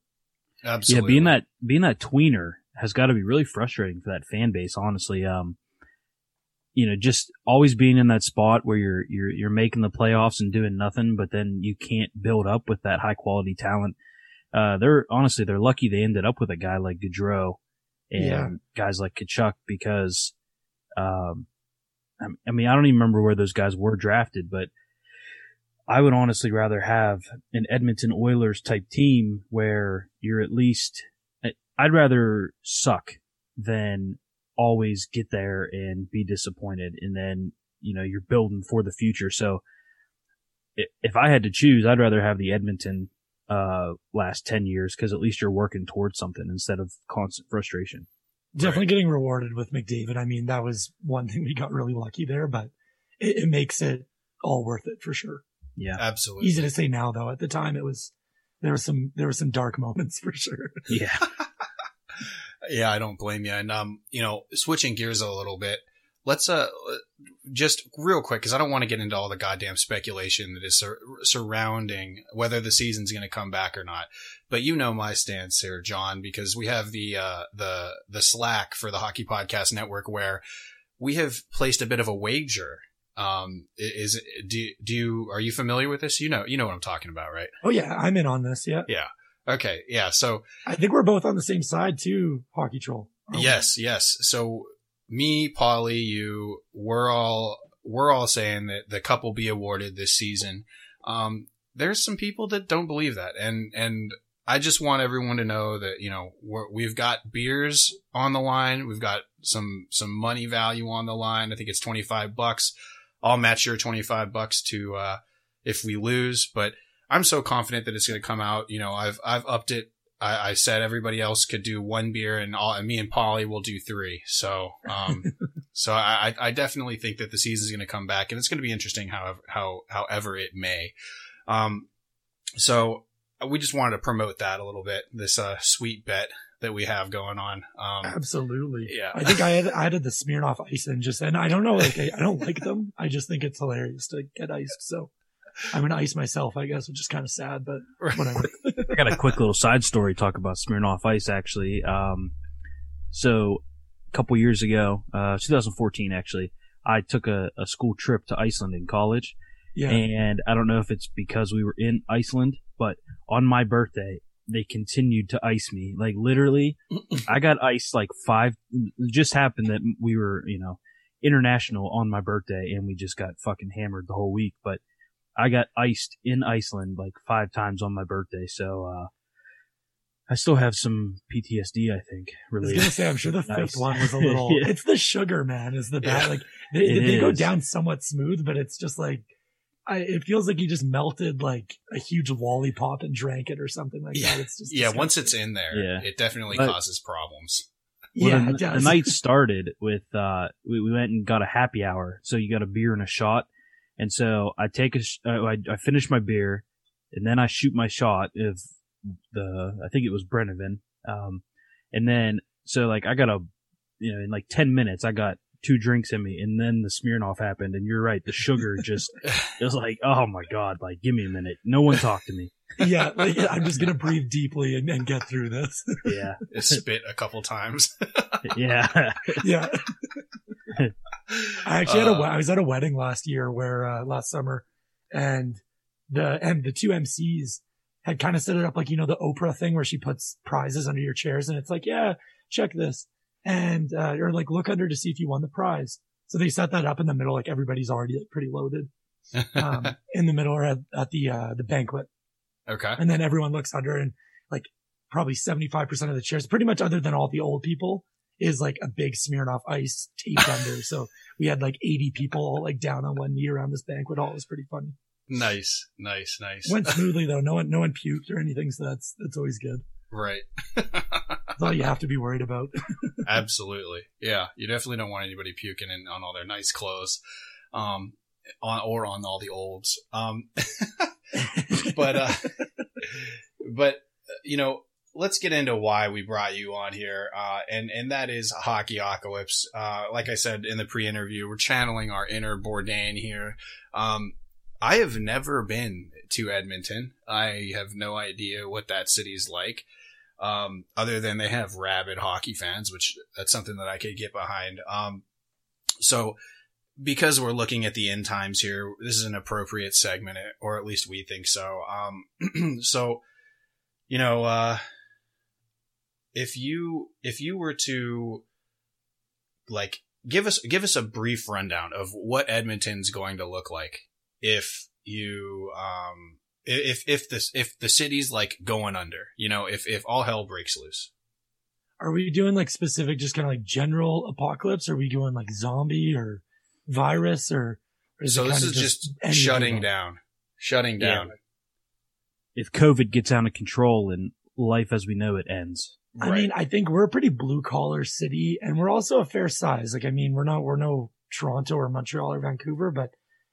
Absolutely. Yeah, being that being that tweener has got to be really frustrating for that fan base. Honestly, um, you know, just always being in that spot where you're you're you're making the playoffs and doing nothing, but then you can't build up with that high quality talent. Uh, they're honestly they're lucky they ended up with a guy like Gaudreau and Yeah. guys like Tkachuk because, um, I I mean I don't even remember where those guys were drafted, but I would honestly rather have an Edmonton Oilers type team where you're at least, I'd rather suck than always get there and be disappointed. And then, you know, you're building for the future. So if I had to choose, I'd rather have the Edmonton, uh, last 10 years because at least you're working towards something instead of constant frustration. Definitely Right. getting rewarded with McDavid. I mean, that was one thing we got really lucky there, but it, it makes it all worth it for sure. Yeah. Absolutely. Easy to say now though. At the time it was, there was some, there were some dark moments for sure. Yeah. Yeah, I don't blame you. And um, you know, switching gears a little bit, let's uh, just real quick because I don't want to get into all the goddamn speculation that is sur- surrounding whether the season's going to come back or not. But you know my stance here, John, because we have the uh the the Slack for the Hockey Podcast Network where we have placed a bit of a wager. Um, is it, do do you are you familiar with this? You know you know what I'm talking about, right? Oh yeah, I'm in on this. Yeah. Yeah. Okay. Yeah. So I think we're both on the same side too, Hockey Troll. aren't we? Yes, yes. So me, Paulie, you, we're all we're all saying that the cup will be awarded this season. Um, there's some people that don't believe that, and and I just want everyone to know that you know we're, we've got beers on the line. We've got some some money value on the line. I think it's twenty five bucks. I'll match your twenty five bucks to uh, if we lose, but I'm so confident that it's going to come out. You know, I've I've upped it. I, I said everybody else could do one beer, and all and me and Paulie will do three. So, um, so I I definitely think that the season's going to come back, and it's going to be interesting. However, how however it may. Um, so we just wanted to promote that a little bit. This uh, sweet bet that we have going on. Um, Absolutely. Yeah. I think I I added the Smirnoff ice in just, and I don't know, like, I, I don't like them. I just think it's hilarious to get iced. So I'm an ice myself, I guess, which is kind of sad, but whatever. I got a quick little side story to talk about Smirnoff Ice actually. Um, so a couple years ago, uh, 2014 actually, I took a, a school trip to Iceland in college. Yeah. And I don't know if it's because we were in Iceland, but on my birthday, they continued to ice me. Like literally, I got iced like five. It just happened that we were, you know, international on my birthday and we just got fucking hammered the whole week. But I got iced in Iceland like five times on my birthday. So, uh, I still have some PTSD, I think, I was gonna say, I'm sure the fifth Nice. one was a little. Yeah. It's the sugar, man. Is the bad? Yeah. Like they, they go down somewhat smooth, but it's just like, I, it feels like you just melted like a huge lollipop and drank it or something like Yeah. that. It's just yeah, disgusting. once it's in there, Yeah. it definitely But- causes problems. Well, yeah, the, it does. the night started with uh, we, we went and got a happy hour. So you got a beer and a shot, and so I take a sh- uh, I, I finish my beer, and then I shoot my shot of the I think it was Brennivin, um, and then so like I got a you know in like ten minutes I got two drinks in me, and then the Smirnoff happened, and you're right, the sugar just it was like oh my god, like give me a minute, no one talk to me, yeah, like, I'm just gonna breathe deeply and, and get through this. yeah, Spit a couple times. yeah, yeah. I actually had a Uh, I was at a wedding last year where uh, last summer, and the and the two MCs had kind of set it up like you know the Oprah thing where she puts prizes under your chairs and it's like yeah check this and uh, or like look under to see if you won the prize. So they set that up in the middle like everybody's already like pretty loaded um, in the middle or at, at the uh, the banquet okay. and then everyone looks under and like probably 75% of the chairs, pretty much other than all the old people is like a big Smirnoff ice taped under. So we had like 80 people all like down on one knee around this banquet hall. It was pretty funny. Nice, nice, nice. Went smoothly though. No one, no one puked or anything. So that's, that's always good. right. That's all you have to be worried about. Absolutely. Yeah. You definitely don't want anybody puking in, on all their nice clothes. Um, on, or on all the olds. Um, but, uh, but, uh, you know, let's get into why we brought you on here. Uh, and, and that is Hockey Apocalypse. Uh, like I said in the pre-interview, we're channeling our inner Bourdain here. Um, I have never been to Edmonton. I have no idea what that city is like. Um, other than they have rabid hockey fans, which that's something that I could get behind. Um, so because we're looking at the end times here, this is an appropriate segment, or at least we think so. Um, so, you know, uh, if you, if you were to like give us, give us a brief rundown of what Edmonton's going to look like if you, um, if, if this, if the city's like going under, you know, if, if all hell breaks loose. Are we doing like specific, just kind of like general apocalypse? Are we doing like zombie or virus or? or is So this is just any shutting of them? down, shutting Yeah. down. if COVID gets out of control and life as we know it ends. I Right. mean, I think we're a pretty blue collar city and we're also a fair size. Like, I mean, we're not, we're no Toronto or Montreal or Vancouver, but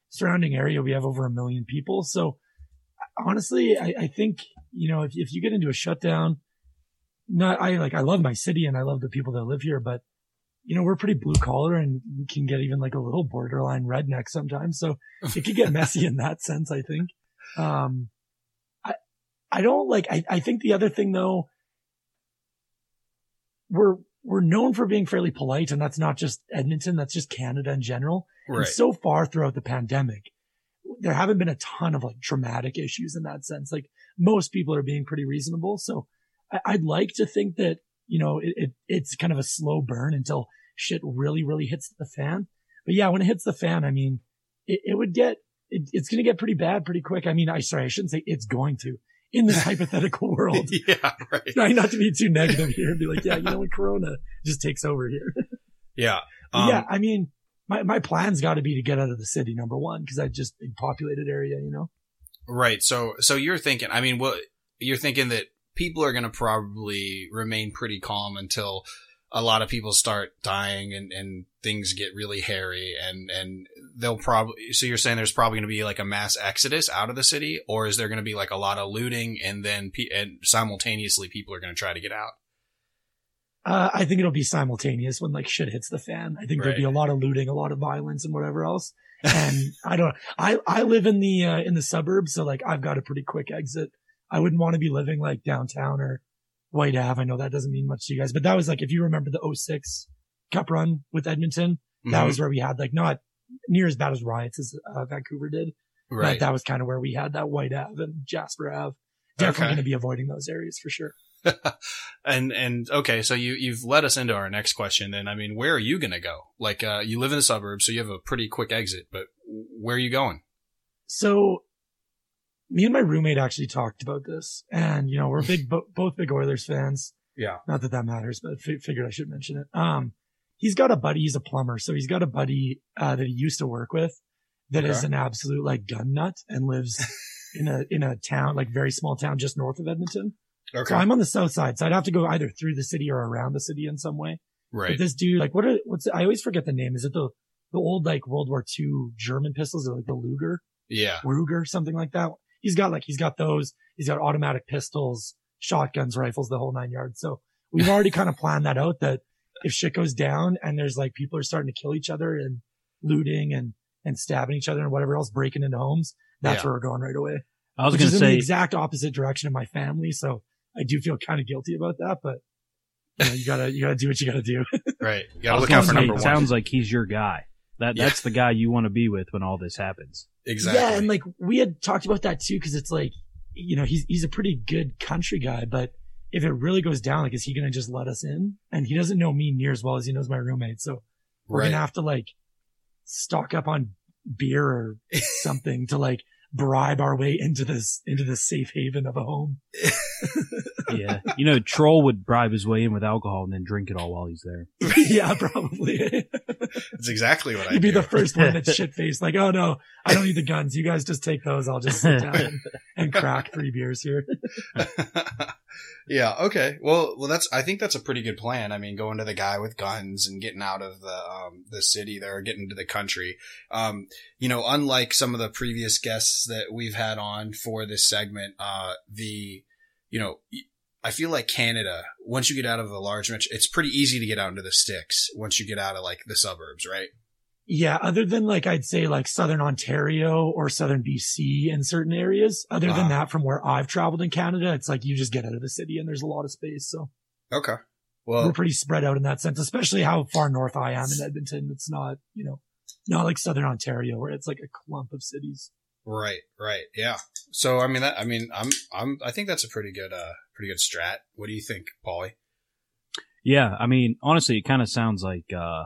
surrounding area, we have over a million people. So honestly, I, I think, you know, if, if you get into a shutdown, not, I like, I love my city and I love the people that live here, but you know, we're pretty blue collar and can get even like a little borderline redneck sometimes. So it could get messy in that sense, I think. Um, I, I don't like, I, I think the other thing though, we're, we're known for being fairly polite and that's not just Edmonton. That's just Canada in general. And so far throughout the pandemic, there haven't been a ton of like traumatic issues in that sense. Like most people are being pretty reasonable. So I, I'd like to think that, you know, it, it, it's kind of a slow burn until shit really, really hits the fan. But yeah, when it hits the fan, I mean, it, it would get, it, it's going to get pretty bad pretty quick. I mean, I sorry, I shouldn't say it's going to. In this hypothetical world. yeah, right. Trying not to be too negative here and be like, yeah, you know what, Corona just takes over here. Yeah. Um, yeah, I mean, my, my plan's got to be to get out of the city, number one, because I just big populated area, you know? Right. So, so you're thinking, I mean, what you're thinking that people are going to probably remain pretty calm until a lot of people start dying and, and things get really hairy and, and they'll probably, so you're saying there's probably going to be like a mass exodus out of the city or is there going to be like a lot of looting and then, pe- and simultaneously people are going to try to get out? Uh, I think it'll be simultaneous when like shit hits the fan. I think there'll be a lot of looting, a lot of violence and whatever else. And I don't, I, I live in the, uh, in the suburbs. So like I've got a pretty quick exit. I wouldn't want to be living like downtown or Whyte Ave. I know that doesn't mean much to you guys, but that was like, if you remember the 06 cup run with Edmonton, that Mhm. was where we had like not near as bad as riots as uh, Vancouver did, but right. that was kind of where we had that Whyte Ave and Jasper Ave. Definitely Okay. going to be avoiding those areas for sure. and and okay, so you you've led us into our next question. And I mean, where are you gonna go? Like, uh, you live in the suburbs, so you have a pretty quick exit. But where are you going? So me and my roommate actually talked about this and, you know, we're big, bo- both big Oilers fans. Yeah. Not that that matters, but fi- figured I should mention it. Um, he's got a buddy. He's a plumber. So he's got a buddy, uh, that he used to work with that is Okay. an absolute like gun nut and lives in a, in a town, like very small town just north of Edmonton. Okay. So I'm on the south side. So I'd have to go either through the city or around the city in some way. right. But this dude, like, what are, what's, I always forget the name. Is it the, the old like World War II German pistols or like the Luger? yeah. Ruger, something like that. He's got like, he's got those. He's got automatic pistols, shotguns, rifles, the whole nine yards. So we've already kind of planned that out that if shit goes down and there's like people are starting to kill each other and looting and, and stabbing each other and whatever else, breaking into homes, that's Yeah. where we're going right away. I was going to in the say, exact opposite direction of my family. So I do feel kind of guilty about that, but you know, you gotta, you gotta do what you gotta do. Right. You gotta look out for say, number it one. sounds like he's your guy. That Yeah. that's the guy you want to be with when all this happens. Exactly. Yeah, and like we had talked about that too, because it's like, you know, he's he's a pretty good country guy, but if it really goes down, like, is he gonna just let us in? And he doesn't know me near as well as he knows my roommate, so we're right. gonna have to like stock up on beer or something to like bribe our way into this into this safe haven of a home. Yeah, you know, Troll would bribe his way in with alcohol and then drink it all while he's there. yeah, probably. That's exactly what I He'd be do. the first one that's shit faced, like, oh no, I don't need the guns. You guys just take those. I'll just sit down and, and crack three beers here. Yeah. Okay. Well, well, that's. I think that's a pretty good plan. I mean, going to the guy with guns and getting out of the um, the city there, getting to the country. Um, you know, unlike some of the previous guests that we've had on for this segment, uh, the, you know. I feel like Canada, once you get out of the large metro, it's pretty easy to get out into the sticks once you get out of like the suburbs, right? Yeah, other than like I'd say like southern Ontario or southern BC in certain areas. Other Ah. than that, from where I've traveled in Canada, it's like you just get out of the city and there's a lot of space. So Okay. Well, we're pretty spread out in that sense, especially how far north I am in Edmonton. It's not, you know, not like southern Ontario where it's like a clump of cities. Right, right, yeah. So I mean that I mean I'm I'm I think that's a pretty good uh pretty good strat. What do you think, Paulie? Yeah, I mean, honestly, it kind of sounds like, uh,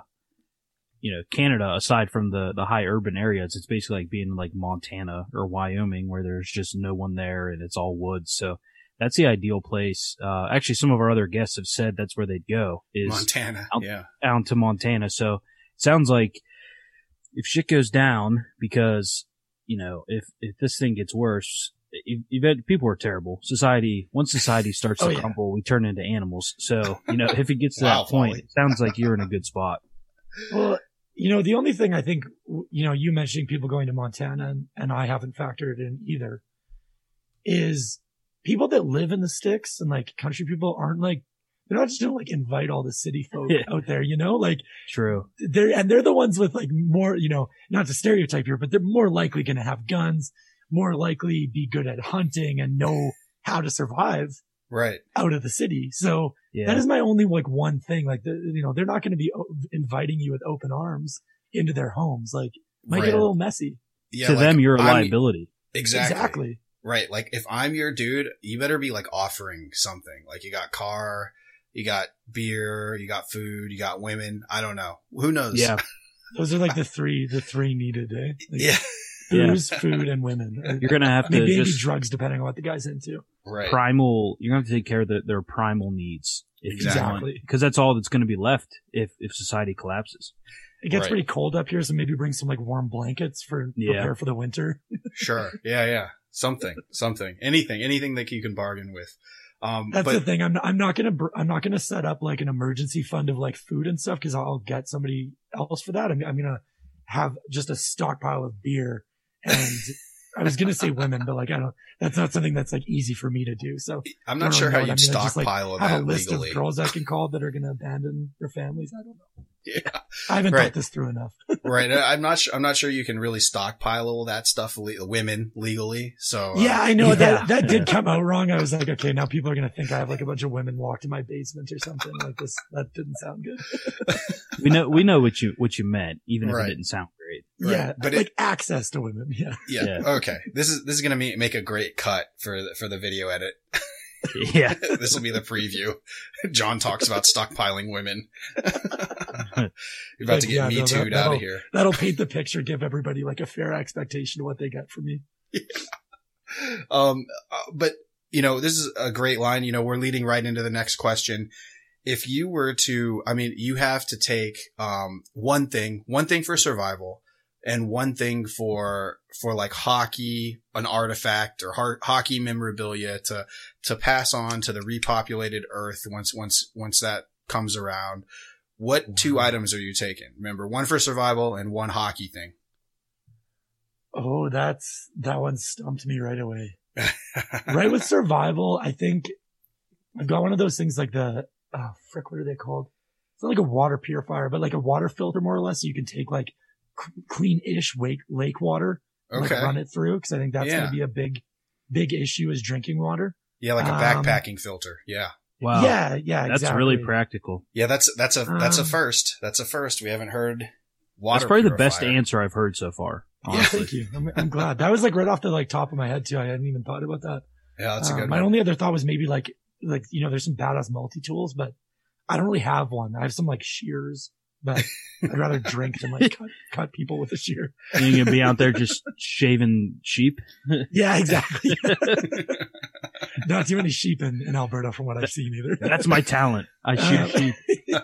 you know, Canada, aside from the, the high urban areas, it's basically like being like Montana or Wyoming where there's just no one there and it's all woods. So that's the ideal place. Uh, actually, some of our other guests have said that's where they'd go is Montana. I'll- yeah. down to Montana. So it sounds like if shit goes down, because you know, if if this thing gets worse, you, you've had, people are terrible. Society once society starts Oh, to yeah. crumble, we turn into animals. So you know, if it gets to Wow, that point, Folly. it sounds like you're in a good spot. Well, you know, the only thing I think, you know, you mentioning people going to Montana and, and I haven't factored in either is people that live in the sticks and like country people aren't like, they're not just going to like invite all the city folk Yeah. out there, you know, like True. they're, and they're the ones with like more, you know, not to stereotype here, but they're more likely going to have guns, more likely be good at hunting and know how to survive Right. out of the city. So Yeah. that is my only like one thing. Like the, you know, they're not going to be o- inviting you with open arms into their homes. Like might right. get a little messy. yeah, to like, them, you're a I'm- liability. Exactly. Exactly. Right. Like if I'm your dude, you better be like offering something. Like you got car, you got beer, you got food, you got women. I don't know. Who knows? Yeah. Those are like the three, the three needed, eh? Like Yeah. Booze, food, and women. You're gonna have to maybe, maybe just drugs, depending on what the guy's into. Right. primal. You're gonna have to take care of the, their primal needs. If Exactly. because that's all that's going to be left if if society collapses. It gets Right. pretty cold up here, so maybe bring some like warm blankets for Yeah. prepare for the winter. Sure. Yeah, yeah. Something, something, anything, anything that you can bargain with. Um, That's but the thing. I'm I'm not gonna br- I'm not gonna set up like an emergency fund of like food and stuff because I'll get somebody else for that. I'm I'm gonna have just a stockpile of beer and I was gonna say women, but like I don't. That's not something that's like easy for me to do. So I'm not sure how you'd I'm gonna just, like, stockpile have a list legally. of girls I can call that are gonna abandon their families. I don't know. Yeah. I haven't Right. thought this through enough. right. I'm not sure. I'm not sure you can really stockpile all that stuff, le- women legally. So uh, Yeah, I know Yeah. that that did come out wrong. I was like, okay, now people are gonna think I have like a bunch of women locked in my basement or something like this. That didn't sound good. We know we know what you what you meant, even if Right. it didn't sound great. Right. Yeah, But like it- access to women. Yeah. yeah. Yeah. Okay. This is this is gonna me- make a great cut for the, for the video edit. Yeah, this will be the preview. John talks about stockpiling women. You're about to get Yeah, me no, that- tooed out of here. That'll paint the picture, give everybody like a fair expectation of what they get from me. Um, uh, but you know, this is a great line. You know, we're leading right into the next question. If you were to, I mean, you have to take, um, one thing, one thing for survival and one thing for, for like hockey, an artifact or hockey memorabilia to, to pass on to the repopulated earth once, once, once that comes around. What two items are you taking? Remember, one for survival and one hockey thing. Oh, that's that one stumped me right away. right with survival, I think I've got one of those things like the oh frick, what are they called? It's not like a water purifier, but like a water filter more or less. So you can take like c- clean-ish lake lake water, and, Okay. like run it through because I think that's Yeah. going to be a big, big issue is drinking water. Yeah, like a Um, backpacking filter. Yeah. wow, Yeah, yeah, that's exactly. really practical. Yeah, that's that's a that's a Um, first. That's a first. We haven't heard water. That's probably the best answer I've heard so far. Yeah. Thank you. I'm, I'm glad that was like right off the like top of my head too. I hadn't even thought about that. Yeah, that's a Um, good my one. only other thought was maybe like like you know there's some badass multi tools, but I don't really have one. I have some like shears, but I'd rather drink than like cut, cut people with a shear. you're gonna be out there just shaving sheep. Yeah, exactly. Not too many sheep in, in Alberta from what I've seen either. That's my talent. I shoot Uh, sheep. yeah,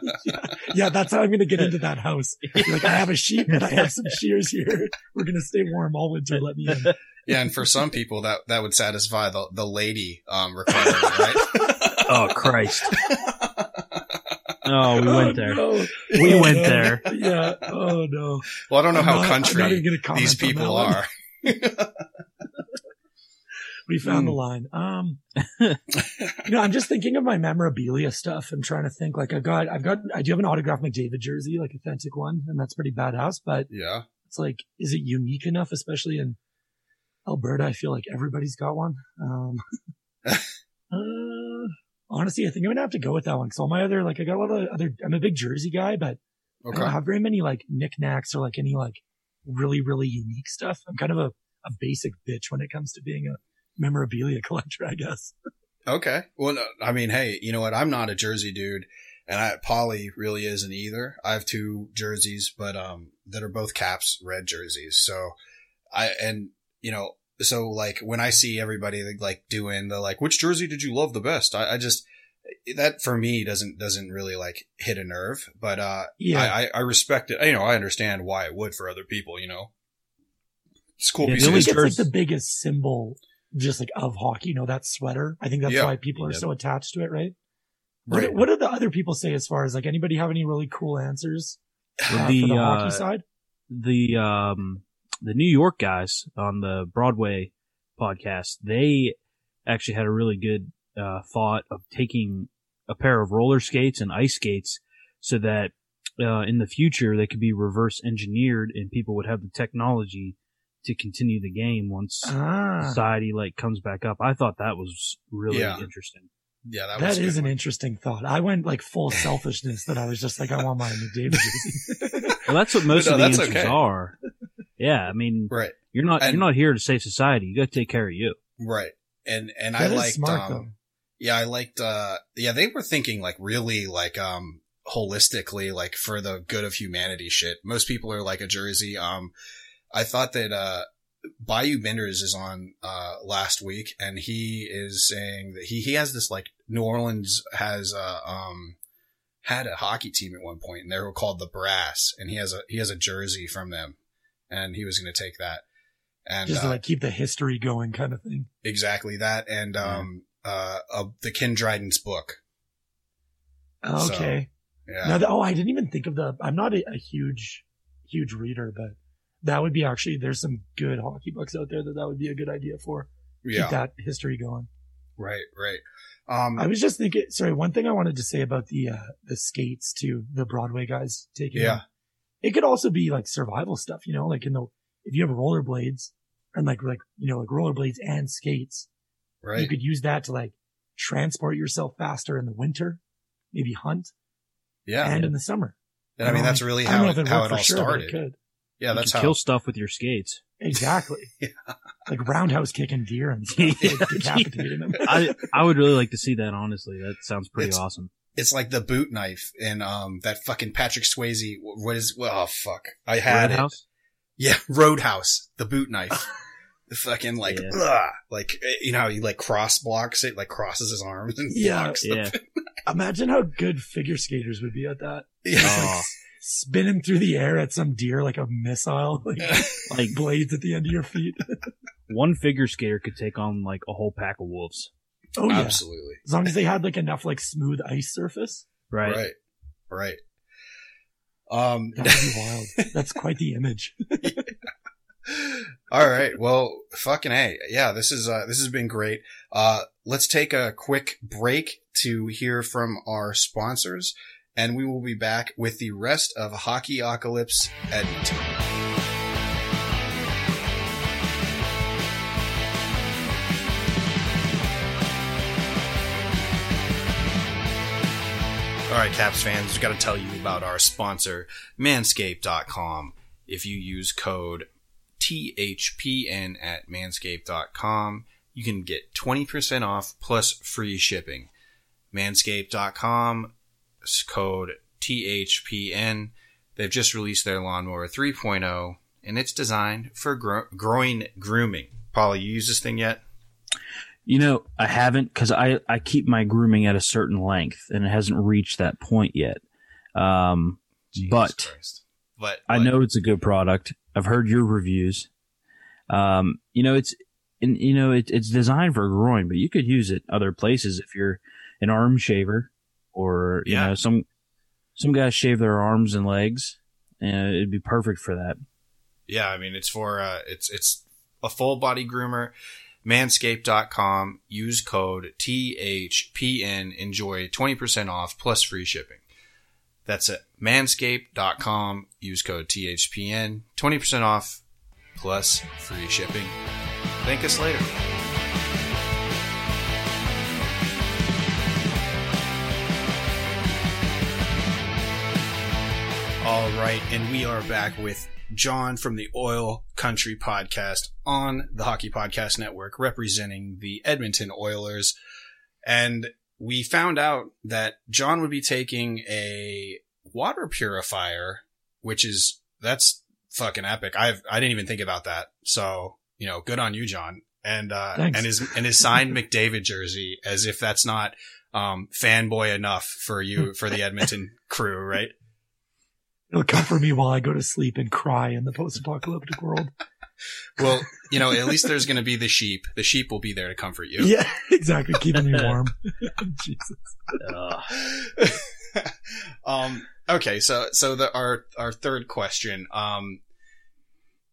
yeah, that's how I'm going to get into that house. Like I have a sheep and I have some shears here. We're going to stay warm all winter. Let me in. yeah, and for some people that that would satisfy the the lady um requirement, right? Oh Christ! Oh, we went Oh, there. no. We went there. Yeah. Oh no. well, I don't know I'm how not- country even gonna comment these people are. We found the Hmm. line. Um, you know, I'm just thinking of my memorabilia stuff and trying to think like I've got, I've got, I do have an autographed McDavid jersey, like authentic one, and that's pretty badass, but Yeah, it's like, is it unique enough, especially in Alberta? I feel like everybody's got one. Um, uh, honestly, I think I'm to have to go with that one. Cause all my other, like I got a lot of other, I'm a big jersey guy, but I don't have very many like knickknacks or like any like really, really unique stuff. I'm kind of a, a basic bitch when it comes to being a memorabilia collector, I guess. Okay. Well, no, I mean, hey, you know what? I'm not a jersey dude, and I, Paulie really isn't either. I have two jerseys, but um, that are both Caps red jerseys. So, I and you know, so like when I see everybody like doing the like, which jersey did you love the best? I, I just that for me doesn't doesn't really like hit a nerve. But uh, Yeah. I, I I respect it. You know, I understand why it would for other people. You know, it's cool. Yeah, piece the of I only think history. it's like the biggest symbol just like of hockey, you know, that sweater. I think that's Yeah. why people are Yeah. so attached to it, right? What, Right. what do the other people say as far as like anybody have any really cool answers uh, The, for the uh, hockey side? the um the New York guys on the Broadway podcast, they actually had a really good uh, thought of taking a pair of roller skates and ice skates so that uh, in the future they could be reverse engineered and people would have the technology to continue the game once Ah, society like comes back up. I thought that was really Yeah. interesting. yeah, that, that was is an one. interesting thought. I went like full selfishness that I was just like, I want my McDavid jersey. Well, that's what most No, of the answers okay. are. Yeah, I mean, right. you're not And- you're not here to save society. You got to take care of you. Right. And and I liked smart, um yeah, I liked uh yeah, they were thinking like really like um holistically like for the good of humanity shit. Most people are like a jersey. Um I thought that uh Bayou Benders is on uh, last week, and he is saying that he he has this like New Orleans has a um had a hockey team at one point, and they were called the Brass, and he has a he has a jersey from them, and he was going to take that, and Just to uh, like keep the history going kind of thing. exactly that, and um uh, uh the Ken Dryden's book, So, Okay. yeah, Now, the, oh, I didn't even think of the, I'm not a, a huge, huge reader, but that would be actually, there's some good hockey books out there that that would be a good idea for. yeah, Keep that history going. right, right. Um, I was just thinking, sorry, one thing I wanted to say about the, uh, the skates to the Broadway guys taking Yeah. them. It could also be like survival stuff, you know, like in the, if you have rollerblades and like, like, you know, like rollerblades and skates, right. you could use that to like transport yourself faster in the winter, maybe hunt yeah. and in the summer. And I mean, that's really I don't how know it, how it all sure, started. It could. Yeah, you that's how. kill stuff with your skates. Exactly. Yeah. Like roundhouse kicking deer and stuff. Yeah. like decapitating them. I I would really like to see that. Honestly, that sounds pretty It's- awesome. It's like the boot knife in um that fucking Patrick Swayze. What is? Oh fuck! I had it. Yeah, Roadhouse, the boot knife. the fucking like, Yeah. ugh, like eh, you know, how he like cross blocks it, like crosses his arms and Yeah. blocks. Yeah. Imagine how good figure skaters would be at that. yeah. Oh, Spinning through the air at some deer like a missile, like like blades at the end of your feet. one figure skater could take on like a whole pack of wolves. Oh yeah. Absolutely. As long as they had like enough like smooth ice surface. Right. Right. Right. Um, that would be wild. That's quite the image. All right. Well, fucking hey. Yeah, this is uh, this has been great. Uh, let's take a quick break to hear from our sponsors, and we will be back with the rest of Hockey Apocalypse at Caps fans, just got to tell you about our sponsor, manscaped.com. If you use code THPN at manscaped.com, you can get 20% off plus free shipping. Manscaped.com, code THPN. They've just released their lawnmower 3.0, and it's designed for gro- groin grooming. Paulie, you use this thing yet? You know, I haven't because I, I keep my grooming at a certain length and it hasn't reached that point yet. Um, Jesus but but I know it's a good product. I've heard your reviews. Um, you know, it's, and you know, it, it's designed for groin, but you could use it other places if you're an arm shaver or, you Yeah. know, some, some guys shave their arms and legs and it'd be perfect for that. Yeah, I mean it's for uh it's it's a full body groomer. Manscaped.com. Use code THPN. Enjoy 20% off plus free shipping. That's it. Manscaped.com. Use code THPN. 20% off plus free shipping. Thank us later. All right, and we are back with John from the Oil Country Podcast on the Hockey Podcast Network, representing the Edmonton Oilers. And we found out that John would be taking a water purifier, which is that's fucking epic. I've I didn't even think about that. So you know, good on you, John. And uh, Thanks. and his and his signed McDavid jersey, as if that's not um, fanboy enough for you for the Edmonton crew, right? It'll comfort me while I go to sleep and cry in the post-apocalyptic world. Well, you know, at least there's going to be the sheep. The sheep will be there to comfort you. Yeah, exactly. Keeping me warm. Jesus. um, okay, so so the our our third question. Um,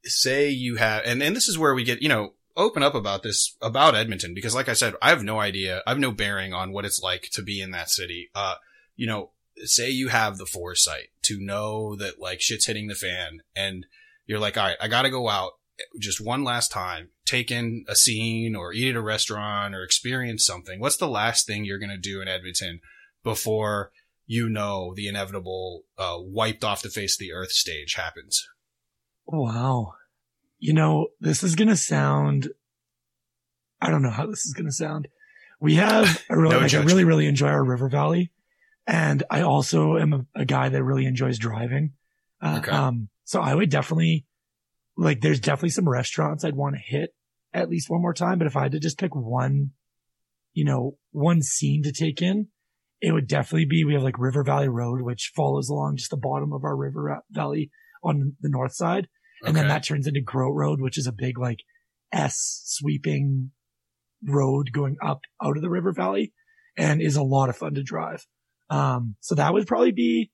say you have, and and this is where we get you know open up about this about Edmonton because, like I said, I have no idea. I have no bearing on what it's like to be in that city. Uh, you know, say you have the foresight to know that like shit's hitting the fan, and you're like, all right, I got to go out just one last time, take in a scene or eat at a restaurant or experience something. What's the last thing you're going to do in Edmonton before you know the inevitable uh, wiped off the face of the earth stage happens? Wow. You know, this is going to sound, I don't know how this is going to sound. We have a really, No like, I really, really enjoy our river valley. And I also am a, a guy that really enjoys driving. Uh, Okay. um, so I would definitely like there's definitely some restaurants I'd want to hit at least one more time. But if I had to just pick one, you know, one scene to take in, it would definitely be, we have like River Valley Road, which follows along just the bottom of our river valley on the north side. And then that turns into Groat Road, which is a big like S sweeping road going up out of the river valley and is a lot of fun to drive. Um, so that would probably be,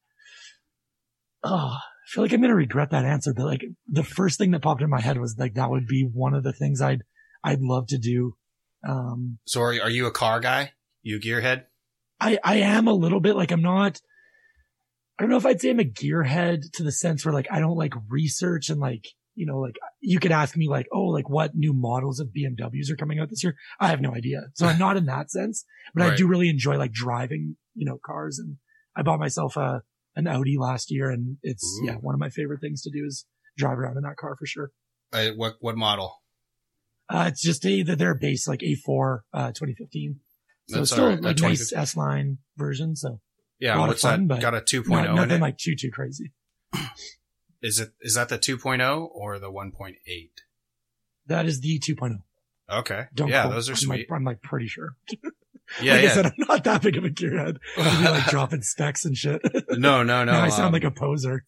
oh, I feel like I'm going to regret that answer, but like the first thing that popped in my head was like, that would be one of the things I'd, I'd love to do. Um, So are, are you a car guy? You a gearhead? I, I am a little bit like I'm not, I don't know if I'd say I'm a gearhead to the sense where like I don't like research and like, you know, like you could ask me like, oh, like what new models of BMWs are coming out this year? I have no idea. So I'm not in that sense, but I do really enjoy like driving, you know, cars and I bought myself a, an Audi last year and it's, Ooh. yeah, one of my favorite things to do is drive around in that car for sure. Uh, what what model? Uh, it's just a, they're based like A4, uh, 2015. So That's it's still right. Uh, like 20 nice S line version. So Yeah, what's fun, that? but Got a 2.0 not, in nothing like too, too crazy. Is it is that the 2.0 or the 1.8? That is the 2.0. Okay. Don't yeah, quote. those are I'm sweet. Like, I'm like pretty sure. yeah, like yeah. I said, I'm not that big of a gearhead. Be like dropping specs and shit. no, no, no. I sound um, like a poser.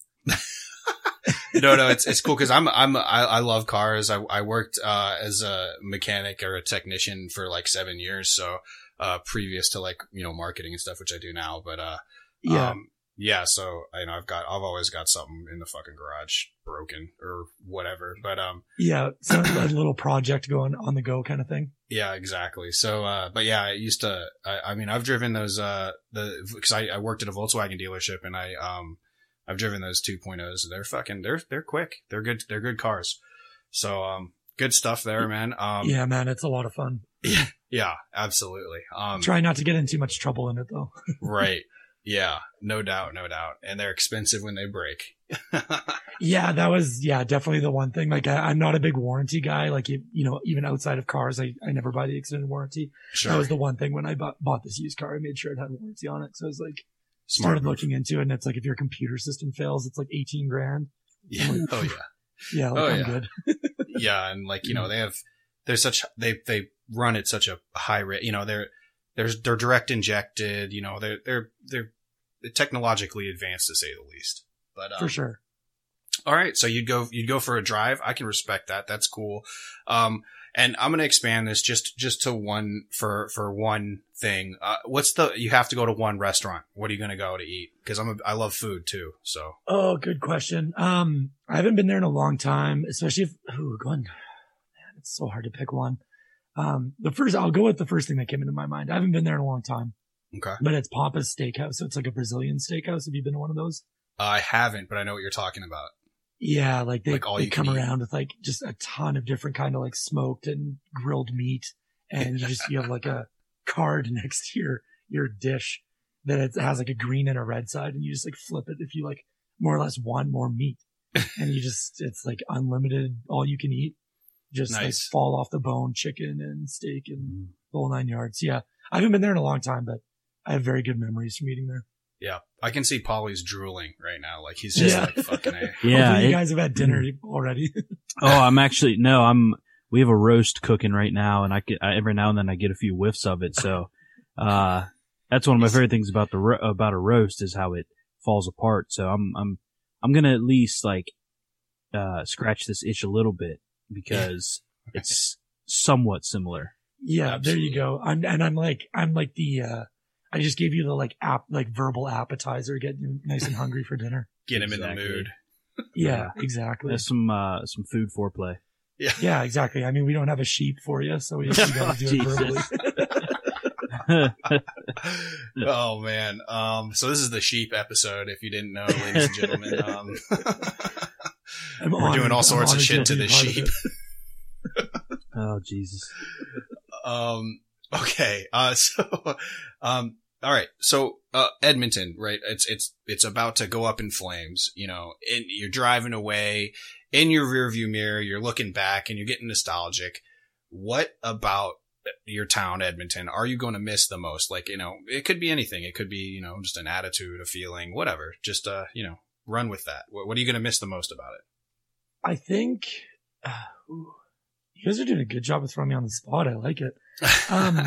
no, no, it's it's cool because I'm I'm I, I love cars. I I worked uh, as a mechanic or a technician for like seven years, so uh, previous to like you know marketing and stuff, which I do now. But uh, Yeah. um, yeah. So you know, I've got I've always got something in the fucking garage broken or whatever. But um, yeah. So a little project going on the go kind of thing. yeah, exactly. So uh, but yeah, I used to. I, I mean, I've driven those uh the because I, I worked at a Volkswagen dealership and I um I've driven those 2.0s. They're fucking they're they're quick. They're good. They're good cars. So um good stuff there, man. Um yeah, man. It's a lot of fun. yeah, absolutely. Um Try not to get in too much trouble in it though. right. Yeah, no doubt, no doubt. And they're expensive when they break. Yeah, that was, yeah, definitely the one thing. Like I, I'm not a big warranty guy. Like, you, you know, even outside of cars, I, I never buy the extended warranty. sure. That was the one thing when I bought, bought this used car, I made sure it had warranty on it. So I was like, Smart started move. looking into it and it's like, if your computer system fails, it's like 18 grand. Yeah. Oh yeah. Yeah, like Oh, I'm yeah. good. yeah, and like you know they have they're such they they run at such a high rate. You know they're they're they're direct injected. You know they're they're they're technologically advanced to say the least. But um, For sure. all right, so you'd go you'd go for a drive. I can respect that. That's cool. Um, and I'm gonna expand this just just to one for for one thing. Uh, what's the you have to go to one restaurant? What are you gonna go to eat? Because I'm a, I love food too. So Oh, good question. Um, I haven't been there in a long time, especially if, oh, going, man, it's so hard to pick one. Um, the first, I'll go with the first thing that came into my mind. I haven't been there in a long time, okay, but it's Pampa's Steakhouse. So it's like a Brazilian steakhouse. Have you been to one of those? I haven't, but I know what you're talking about. Yeah, like they, Like all they come eat. around with like just a ton of different kind of like smoked and grilled meat. And you just, you have like a card next to your, your dish that it has like a green and a red side and you just like flip it if you like more or less want more meat. and you just, it's like unlimited, all you can eat. Just like fall off the bone chicken and steak and the whole nine yards. Yeah. I haven't been there in a long time, but I have very good memories from eating there. Yeah, I can see Paulie's drooling right now. Like he's just Yeah. like fucking a. Yeah. Hopefully you guys have had dinner already. oh, I'm actually no. I'm. We have a roast cooking right now, and I get I, every now and then I get a few whiffs of it. So, uh, that's one of my favorite things about the ro- about a roast is how it falls apart. So I'm I'm I'm gonna at least like uh scratch this itch a little bit because it's somewhat similar. Yeah, there you go. I'm, and I'm like, I'm like the, uh, I just gave you the like app, like verbal appetizer, getting you nice and hungry for dinner. Get him in Exactly. the mood. Yeah, exactly. There's some uh some food foreplay. Yeah. Yeah, exactly. I mean, we don't have a sheep for you, so we, we got to do it Jesus. verbally. oh man. Um. So this is the sheep episode. If you didn't know, ladies and gentlemen. Um. I'm We're honored- doing all sorts of shit to the sheep. oh Jesus. Um. Okay. Uh. So. Um. All right. So, uh, Edmonton, right? It's it's it's about to go up in flames. You know, and you're driving away in your rearview mirror. You're looking back, and you're getting nostalgic. What about your town, Edmonton? Are you going to miss the most? Like, you know, it could be anything. It could be, you know, just an attitude, a feeling, whatever. Just, uh, you know, run with that. What, what are you going to miss the most about it? I think uh, ooh, you guys are doing a good job of throwing me on the spot. I like it. Um,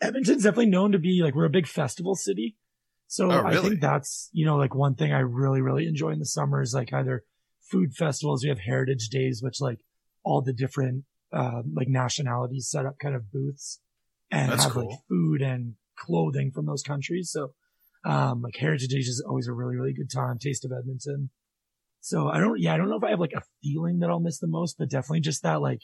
Edmonton's definitely known to be like we're a big festival city. So Oh, I think that's, you know, like one thing I really, really enjoy in the summer is like either food festivals. We have heritage days, which like all the different, uh, like nationalities set up kind of booths and That's have cool. like food and clothing from those countries. So, um, like heritage days is always a really, really good time. Taste of Edmonton. So I don't, yeah, I don't know if I have like a feeling that I'll miss the most, but definitely just that like,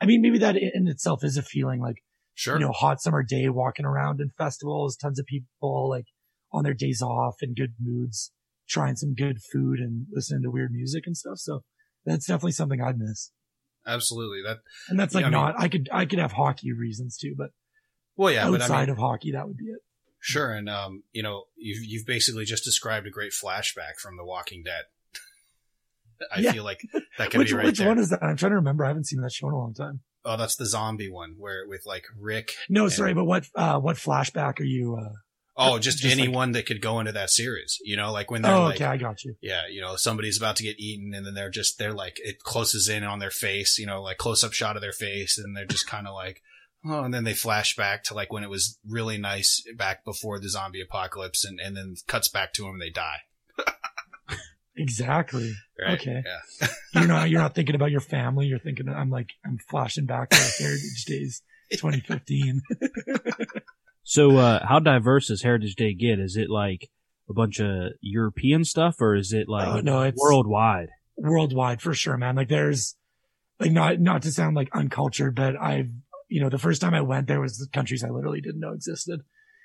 I mean, maybe that in itself is a feeling like, sure. you know, hot summer day walking around in festivals, tons of people like on their days off in good moods, trying some good food and listening to weird music and stuff. So that's definitely something I'd miss. Absolutely. That. And that's like Yeah, I mean- not, I could, I could have hockey reasons too, but Well, yeah, but I outside mean, of hockey, that would be it. sure. And um, you know, you've you've basically just described a great flashback from The Walking Dead. I Yeah. feel like that could Which, be right which there. one is that? I'm trying to remember. I haven't seen that show in a long time. oh, that's the zombie one where with like Rick. No, And- sorry, but what, uh, what flashback are you, uh, Oh, just, Just like- anyone that could go into that series. You know, like when they're oh, like, okay. I got you. yeah, you know, somebody's about to get eaten and then they're just, they're like, it closes in on their face, you know, like close up shot of their face and they're just kind of like, oh, and then they flash back to like when it was really nice back before the zombie apocalypse and, and then cuts back to them and they die. Exactly. Right. Okay. Yeah. You're not, you're not thinking about your family. You're thinking, I'm like, I'm flashing back to Heritage Days 2015. So, uh, how diverse does Heritage Day get? Is it like a bunch of European stuff or is it like Oh, no, it's worldwide? worldwide for sure, man. Like there's like not not to sound like uncultured, but I've you know the first time I went there was the countries I literally didn't know existed.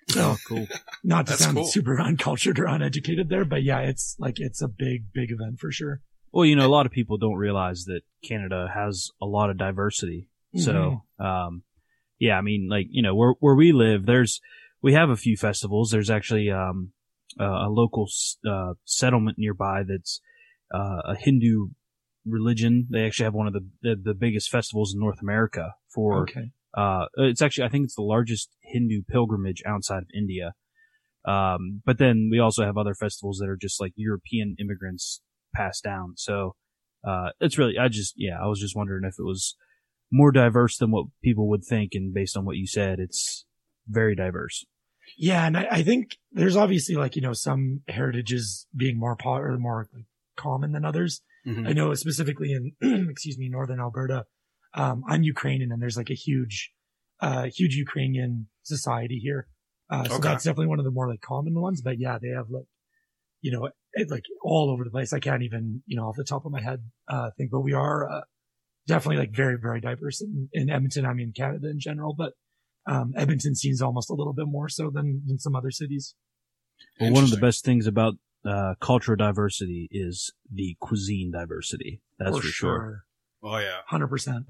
So Oh, cool. not to sound cool. super uncultured or uneducated there, but yeah, it's like it's a big big event for sure. Well, you know, a lot of people don't realize that Canada has a lot of diversity. So, um, yeah, I mean, like, you know, where, where we live, there's, we have a few festivals. There's actually, um, uh, a local, uh, settlement nearby that's, uh, a Hindu religion. They actually have one of the, the, the biggest festivals in North America for, okay, uh, it's actually, I think it's the largest Hindu pilgrimage outside of India. Um, but then we also have other festivals that are just like European immigrants passed down. So, uh, it's really, I just, yeah, I was just wondering if it was more diverse than what people would think. And based on what you said, it's very diverse. yeah, and I, I think there's obviously like you know some heritages being more popular, more like common than others. Mhm. I know specifically in, excuse me, northern Alberta, um, I'm Ukrainian and there's like a huge, uh, huge Ukrainian society here. Uh, so Okay. that's definitely one of the more like common ones, but yeah, they have like, you know, it, like all over the place. I can't even, you know, off the top of my head, uh, think, but we are, uh, definitely like very, very diverse in, in Edmonton. I mean, Canada in general, but, um, Edmonton seems almost a little bit more so than, than some other cities. Well, one of the best things about, uh, cultural diversity is the cuisine diversity. That's for, sure. Oh yeah. Hundred percent.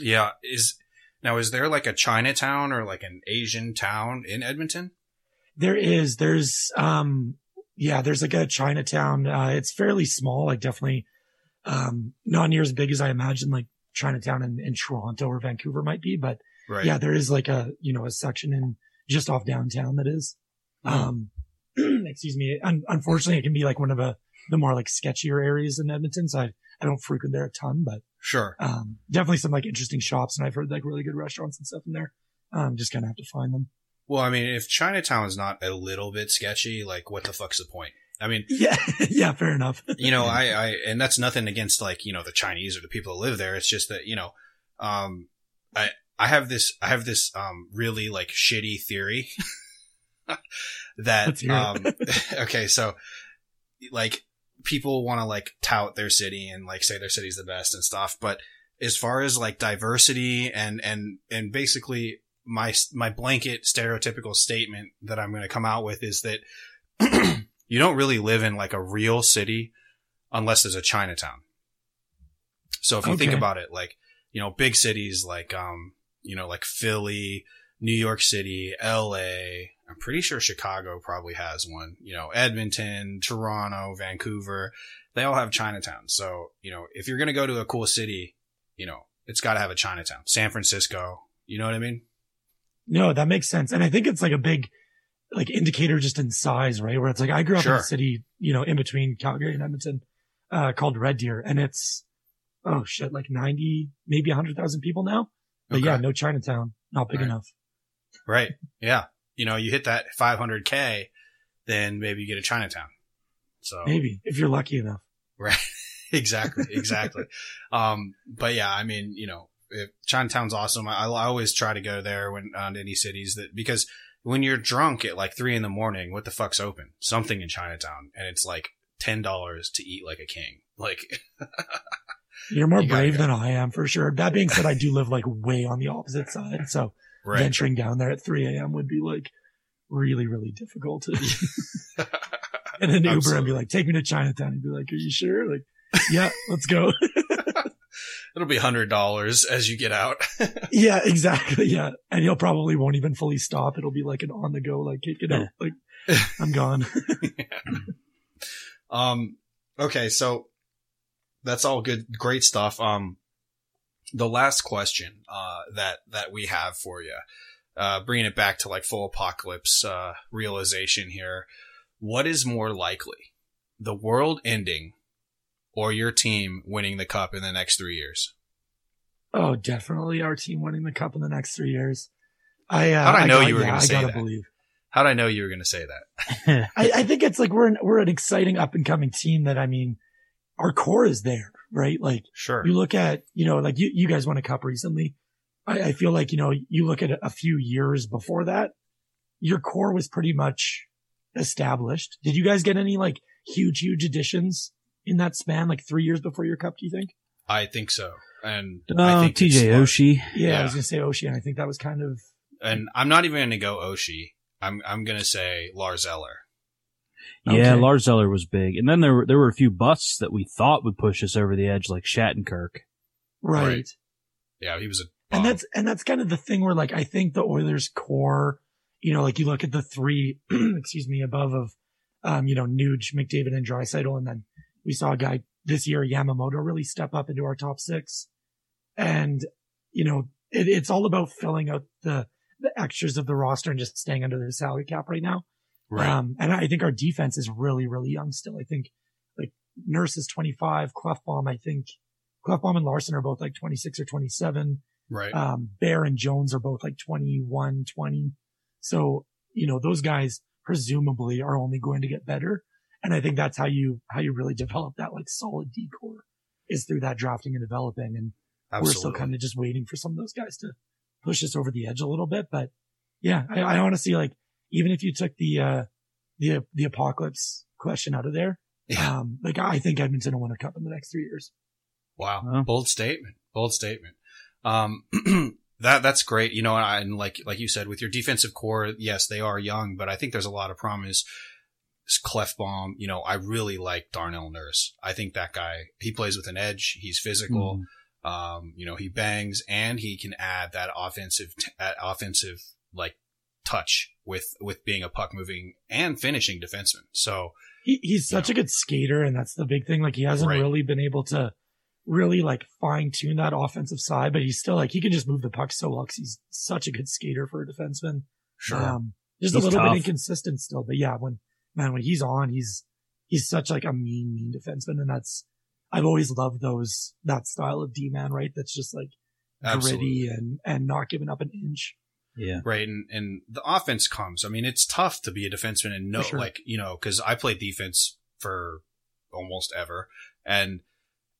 Yeah. Is now is there like a Chinatown or like an Asian town in Edmonton? There is, there's, um, yeah, there's like a Chinatown. Uh, it's fairly small, like definitely, um, not near as big as I imagine like Chinatown in, in Toronto or Vancouver might be, but Right. yeah, there is like a, you know, a section in just off downtown that is, Mhm. um, excuse me. Un- unfortunately, it can be like one of the, the more like sketchier areas in Edmonton. So I, I don't frequent there a ton, but, Sure. um, definitely some like interesting shops and I've heard like really good restaurants and stuff in there. Um, just kind of have to find them. Well, I mean, if Chinatown is not a little bit sketchy, like what the fuck's the point? I mean, Yeah. yeah. Fair enough. you know, I, I, and that's nothing against like, you know, the Chinese or the people that live there. It's just that, you know, um, I, I have this, I have this, um, really like shitty theory that, um, okay, so like people want to like tout their city and like say their city's the best and stuff. But as far as like diversity and, and, and basically my, my blanket stereotypical statement that I'm going to come out with is that you don't really live in like a real city unless there's a Chinatown. So if you think about it, like, you know, big cities like, um, you know, like Philly, New York City, LA, I'm pretty sure Chicago probably has one, you know, Edmonton, Toronto, Vancouver, they all have Chinatown. So, you know, if you're going to go to a cool city, you know, it's got to have a Chinatown. San Francisco, you know what I mean? No, that makes sense. And I think it's like a big like indicator just in size, right? Where it's like I grew up in a city, you know, in between Calgary and Edmonton, uh, called Red Deer. And it's oh shit, like 90, maybe 100,000 people now. But Okay. yeah, no Chinatown, not big Right. enough. Right. Yeah. You know, you hit that 500k, then maybe you get a Chinatown. So Maybe if you're lucky enough. Right. exactly. Exactly. um, but yeah, I mean, you know, if Chinatown's awesome. I, I always try to go there when on any cities that because when you're drunk at like three in the morning, what the fuck's open? Something in Chinatown, and it's like ten dollars to eat like a king. Like, You're more You brave go. than I am for sure. That being said, I do live like way on the opposite side. So right? venturing down there at 3 a.m. would be like really, really difficult to in an Uber and be like, take me to Chinatown and be like, are you sure? Like, yeah, let's go. It'll be hundred dollars as you get out. yeah, exactly. Yeah. And he'll probably won't even fully stop. It'll be like an on the go, like, kick it out. Like, I'm gone. Um, okay, so that's all good, great stuff. Um, the last question, uh, that, that we have for you, uh, bringing it back to like full apocalypse, uh, realization here. What is more likely? The world ending or your team winning the cup in the next three years? Oh, definitely our team winning the cup in the next three years. I, uh, How'd I know got- you were yeah, gonna say that? believe. How'd I know you were going to say that? I, I think it's like we're an, we're an exciting up and coming team that I mean, our core is there, right? Like Sure. you look at, you know, like you, you guys won a cup recently. I, I feel like, you know, you look at a few years before that, your core was pretty much established. Did you guys get any like huge, huge additions in that span, like three years before your cup, do you think? I think so. And I Oh, think TJ Oshie. Yeah, Yeah. I was going to say Oshie, and I think that was kind of, And I'm not even going to go Oshie. I'm, I'm going to say Lars Eller. Yeah, Okay. Lars Eller was big. And then there were, there were a few busts that we thought would push us over the edge, like Shattenkirk. right. Right. Yeah, he was a. And that's, and that's kind of the thing where like, I think the Oilers core, you know, like you look at the three, excuse me, above of, um, you know, Nuge, McDavid and Draisaitl. And then we saw a guy this year, Yamamoto really step up into our top six. And, you know, it, it's all about filling out the, the extras of the roster and just staying under the salary cap right now. Right. Um, and I think our defense is really, really young still. I think like Nurse is 25, Klefbom, I think Klefbom and Larsson are both like 26 or 27. right. Um, Bear and Jones are both like 21, 20. So, you know, those guys presumably are only going to get better. And I think that's how you, how you really develop that like solid decor is through that drafting and developing. And we're still kind of just waiting for some of those guys to push us over the edge a little bit. But yeah, I, I honestly like, even if you took the, uh, the, the apocalypse question out of there, Yeah. um, like I think Edmonton will win a cup in the next three years. Wow. Wow. Bold statement. Bold statement. Um, that, that's great. You know, and, and like, like you said, with your defensive core, yes, they are young, but I think there's a lot of promise. This Klefbom, you know, I really like Darnell Nurse. I think that guy, he plays with an edge. He's physical. Mhm. Um, you know, he bangs and he can add that offensive, t- that offensive, like, touch with, with being a puck moving and finishing defenseman. So, He, he's such a good skater, and that's the big thing. Like he hasn't Right. really been able to really like fine tune that offensive side, but he's still like he can just move the puck so well 'cause he's such a good skater for a defenseman. sure. Um, just He's a little tough. bit inconsistent still, but yeah, when man when he's on, he's he's such like a mean, mean defenseman, and that's I've always loved those that style of D man, right? That's just like Absolutely. gritty and and not giving up an inch. Yeah. Right. And, and the offense comes. I mean, it's tough to be a defenseman and know, sure. like, you know, cause I played defense for almost ever and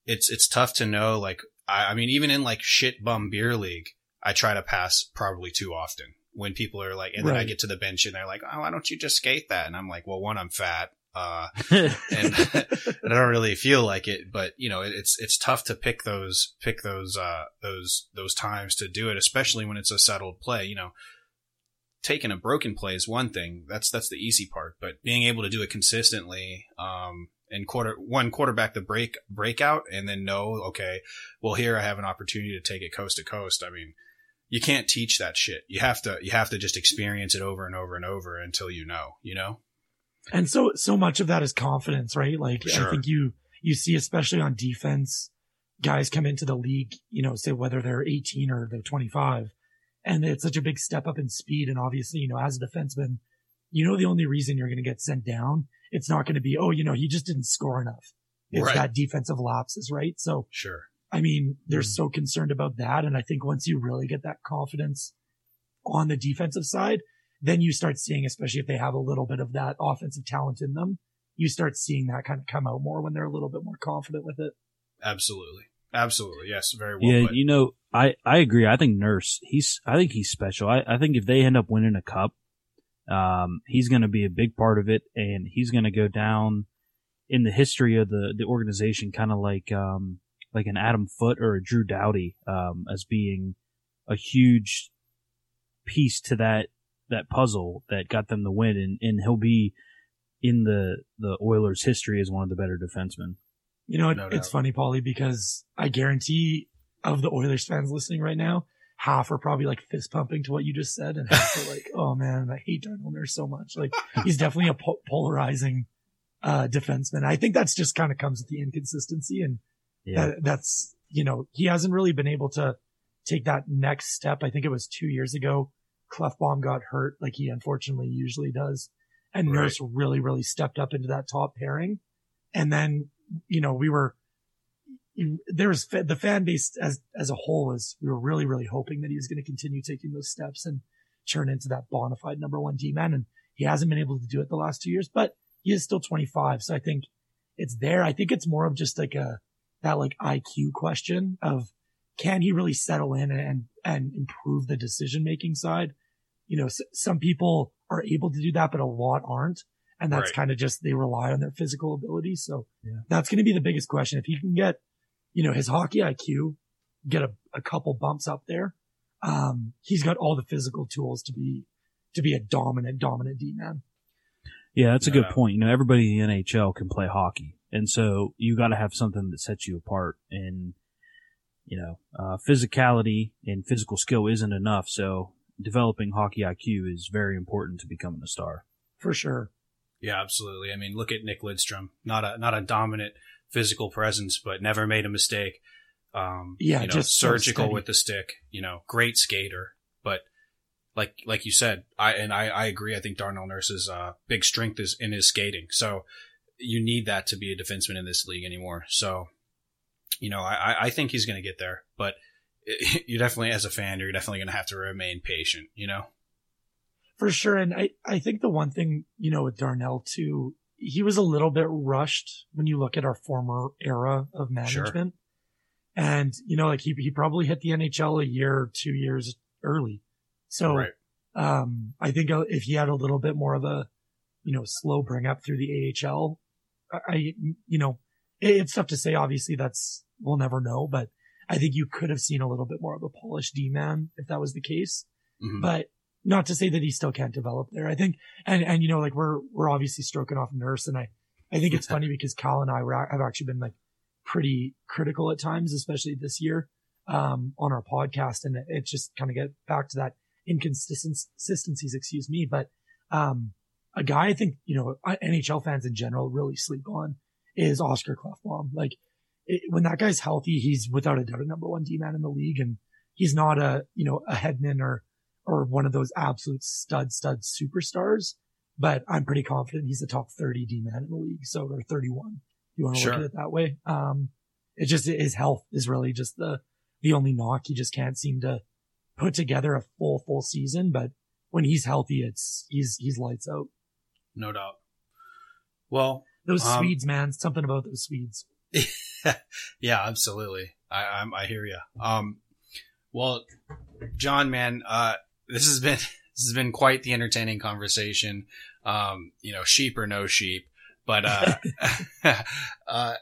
it's, it's tough to know, like, I, I mean, even in like shit bum beer league, I try to pass probably too often when people are like, and then I get to the bench and they're like, oh, why don't you just skate that? And I'm like, well, one, I'm fat. Uh, yeah. and I don't really feel like it, but you know, it, it's it's tough to pick those pick those uh those those times to do it, especially when it's a settled play. You know, taking a broken play is one thing. That's that's the easy part, but being able to do it consistently, um, and quarter one quarterback the break breakout, and then know, okay, well here I have an opportunity to take it coast to coast. I mean. You can't teach that shit. You have to, you have to just experience it over and over and over until you know, you know? And so, so much of that is confidence, right? Like, Sure. I think you, you see, especially on defense, guys come into the league, you know, say whether they're 18 or they're 25 and it's such a big step up in speed. And obviously, you know, as a defenseman, you know, the only reason you're going to get sent down, it's not going to be, oh, you know, he just didn't score enough. It's Right. that defensive lapses, right? So Sure. I mean, they're Mhm. so concerned about that. And I think once you really get that confidence on the defensive side, then you start seeing, especially if they have a little bit of that offensive talent in them, you start seeing that kind of come out more when they're a little bit more confident with it. Absolutely. Absolutely. Yes. Very well yeah, put. you know, I, I agree. I think Nurse, he's, I think he's special. I, I think if they end up winning a cup, um, he's going to be a big part of it and he's going to go down in the history of the, the organization, kind of like, um, like an Adam Foote or a Drew Doughty, um, as being a huge piece to that, that puzzle that got them the win. And, and he'll be in the, the Oilers history as one of the better defensemen. You know, it, No it's funny, Paulie, because I guarantee of the Oilers fans listening right now, half are probably like fist pumping to what you just said, and half are like, "Oh man, I hate Darnell Nurse so much." Like he's definitely a po- polarizing uh defenseman. I think that's just kind of comes with the inconsistency, and Yeah. that, that's you know he hasn't really been able to take that next step. I think it was two years ago. Klefbom got hurt, like he unfortunately usually does, and Right. Nurse really, really stepped up into that top pairing. And then, you know, we were there was the fan base as as a whole was we were really, really hoping that he was going to continue taking those steps and turn into that bona fide number one D man, and he hasn't been able to do it the last two years, but he is still 25, so I think it's there. I think it's more of just like a that like IQ question of can he really settle in and and improve the decision making side? You know, s- some people are able to do that, but a lot aren't, and that's Right. kind of just they rely on their physical ability. So Yeah. that's going to be the biggest question. If he can get, you know, his hockey IQ, get a, a couple bumps up there, um, he's got all the physical tools to be to be a dominant, dominant D man. Yeah, that's a good point. You know, everybody in the NHL can play hockey. And so you got to have something that sets you apart. And, you know, uh, physicality and physical skill isn't enough. So developing hockey IQ is very important to becoming a star. For sure. Yeah, absolutely. I mean, look at Nick Lidstrom. Not a not a dominant physical presence, but never made a mistake. Um, Yeah, you know, just surgical steady. with the stick. You know, great skater. But like like you said, I and I, I agree. I think Darnell Nurse's uh, big strength is in his skating. So you need that to be a defenseman in this league anymore. So you know, I I- think he's going to get there, but. You definitely, as a fan, you're definitely going to have to remain patient. You know, For sure. And I, I think the one thing, you know, with Darnell too, he was a little bit rushed when you look at our former era of management. Sure. And, you know, like he, he probably hit the NHL a year or two years early. So, right? um, I think if he had a little bit more of a, you know, slow bring up through the AHL, I, you know, it, it's tough to say. Obviously that's, we'll never know, but I think you could have seen a little bit more of a polished D man if that was the case Mhm. but not to say that he still can't develop there. I think, and, and, you know, like we're, we're obviously stroking off Nurse. And I, I think it's funny because Cal and I were, have actually been like pretty critical at times, especially this year, um, on our podcast. And it, it just kind of get back to that inconsistencies, excuse me. But, um, a guy I think, you know, NHL fans in general really sleep on is Oscar Klefbom. Like it, when that guy's healthy, he's without a doubt a number one D man in the league. And he's not a, you know, a Hedman or, or one of those absolute stud, stud superstars, but I'm pretty confident he's a top 30 D man in the league. So, or 31. You want to Sure. look at it that way. Um, it just, his health is really just the, the only knock. He just can't seem to put together a full, full season. But when he's healthy, it's, he's, he's lights out. No doubt. Well, Those Um, Swedes, man, something about those Swedes. yeah, absolutely. I I'm, I hear you. Um, well, John, man, uh, this has been this has been quite the entertaining conversation. Um, you know, sheep or no sheep, but uh, uh,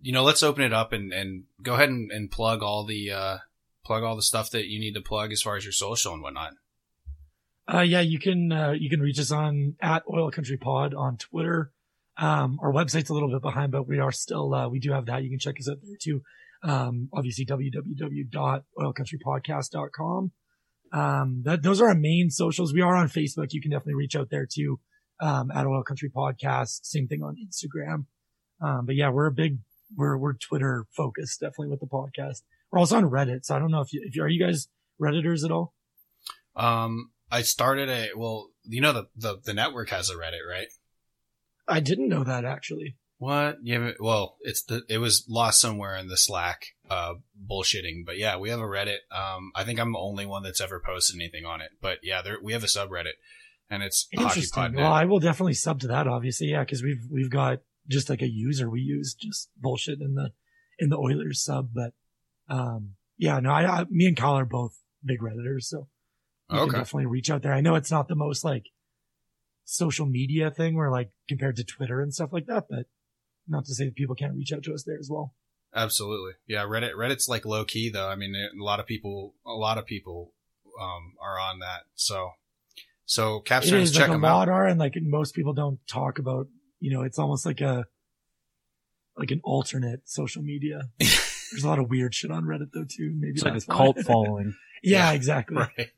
you know, let's open it up and and go ahead and, and plug all the uh plug all the stuff that you need to plug as far as your social and whatnot. Uh, yeah, you can, uh, you can reach us on at Oil Country Pod on Twitter. Um, our website's a little bit behind, but we are still, uh, we do have that. You can check us out there too. Um, obviously www.oilcountrypodcast.com. Um, that, those are our main socials. We are on Facebook. You can definitely reach out there too. Um, at Oil Country Podcast. Same thing on Instagram. Um, but yeah, we're a big, we're, we're Twitter focused definitely with the podcast. We're also on Reddit. So I don't know if you, if you, are you guys Redditors at all? Um, I started a well, you know the the the network has a Reddit, right? I didn't know that actually. What? Yeah. Well, it's the it was lost somewhere in the Slack, uh, bullshitting. But yeah, we have a Reddit. Um, I think I'm the only one that's ever posted anything on it. But yeah, there we have a subreddit, and it's Interesting. Well, I will definitely sub to that, obviously. Yeah, because we've we've got just like a user we use just bullshit in the in the Oilers sub. But um, yeah, no, I, I me and Kyle are both big redditors, so you okay. can definitely reach out there. I know it's not the most like social media thing where like compared to Twitter and stuff like that, but not to say that people can't reach out to us there as well. Absolutely. Yeah. Reddit, Reddit's like low key though. I mean, a lot of people, a lot of people, um, are on that. So, so Capstone, check like them a lot out. are, and like most people don't talk about, you know, it's almost like a, like an alternate social media. There's a lot of weird shit on Reddit though too. Maybe it's like a cult following. yeah, yeah, exactly. Right.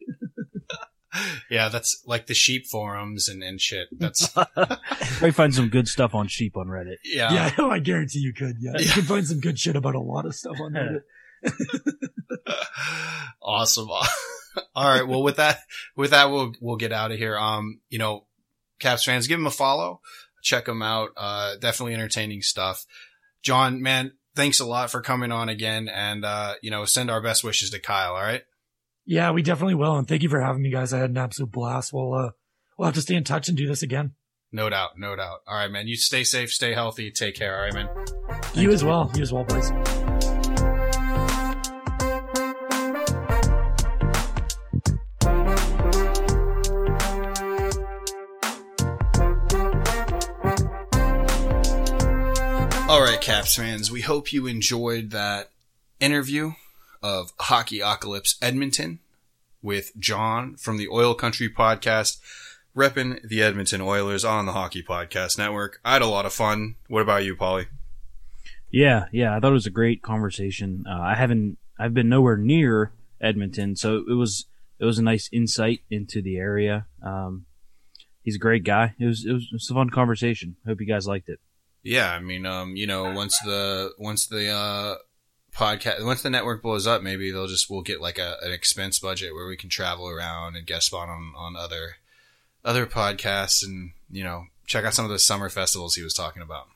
Yeah, that's like the sheep forums and, and shit. That's I find some good stuff on sheep on Reddit. Yeah, yeah, no, I guarantee you could. Yeah, you can find some good shit about a lot of stuff on Reddit. awesome. All right. Well, with that, with that, we'll we'll get out of here. Um, you know, Caps fans, give them a follow, check them out. Uh, definitely entertaining stuff. John, man, thanks a lot for coming on again, and uh, you know, send our best wishes to Kyle. All right. Yeah, we definitely will. And thank you for having me, guys. I had an absolute blast. We'll, uh, we'll have to stay in touch and do this again. No doubt. No doubt. All right, man. You stay safe, stay healthy. Take care. All right, man. You as well. You as well, boys. All right, Caps fans. We hope you enjoyed that interview of Hockey Apocalypse Edmonton with John from the Oil Country podcast, repping the Edmonton Oilers on the Hockey Podcast Network. I had a lot of fun. What about you, Paulie? Yeah, yeah, I thought it was a great conversation. Uh, I haven't, I've been nowhere near Edmonton, so it was, it was a nice insight into the area. Um, he's a great guy. It was, it was, it was a fun conversation. Hope you guys liked it. Yeah, I mean, um, you know, once the once the uh, podcast once the network blows up maybe they'll just we'll get like a, an expense budget where we can travel around and guest spot on on other other podcasts and you know check out some of the summer festivals he was talking about.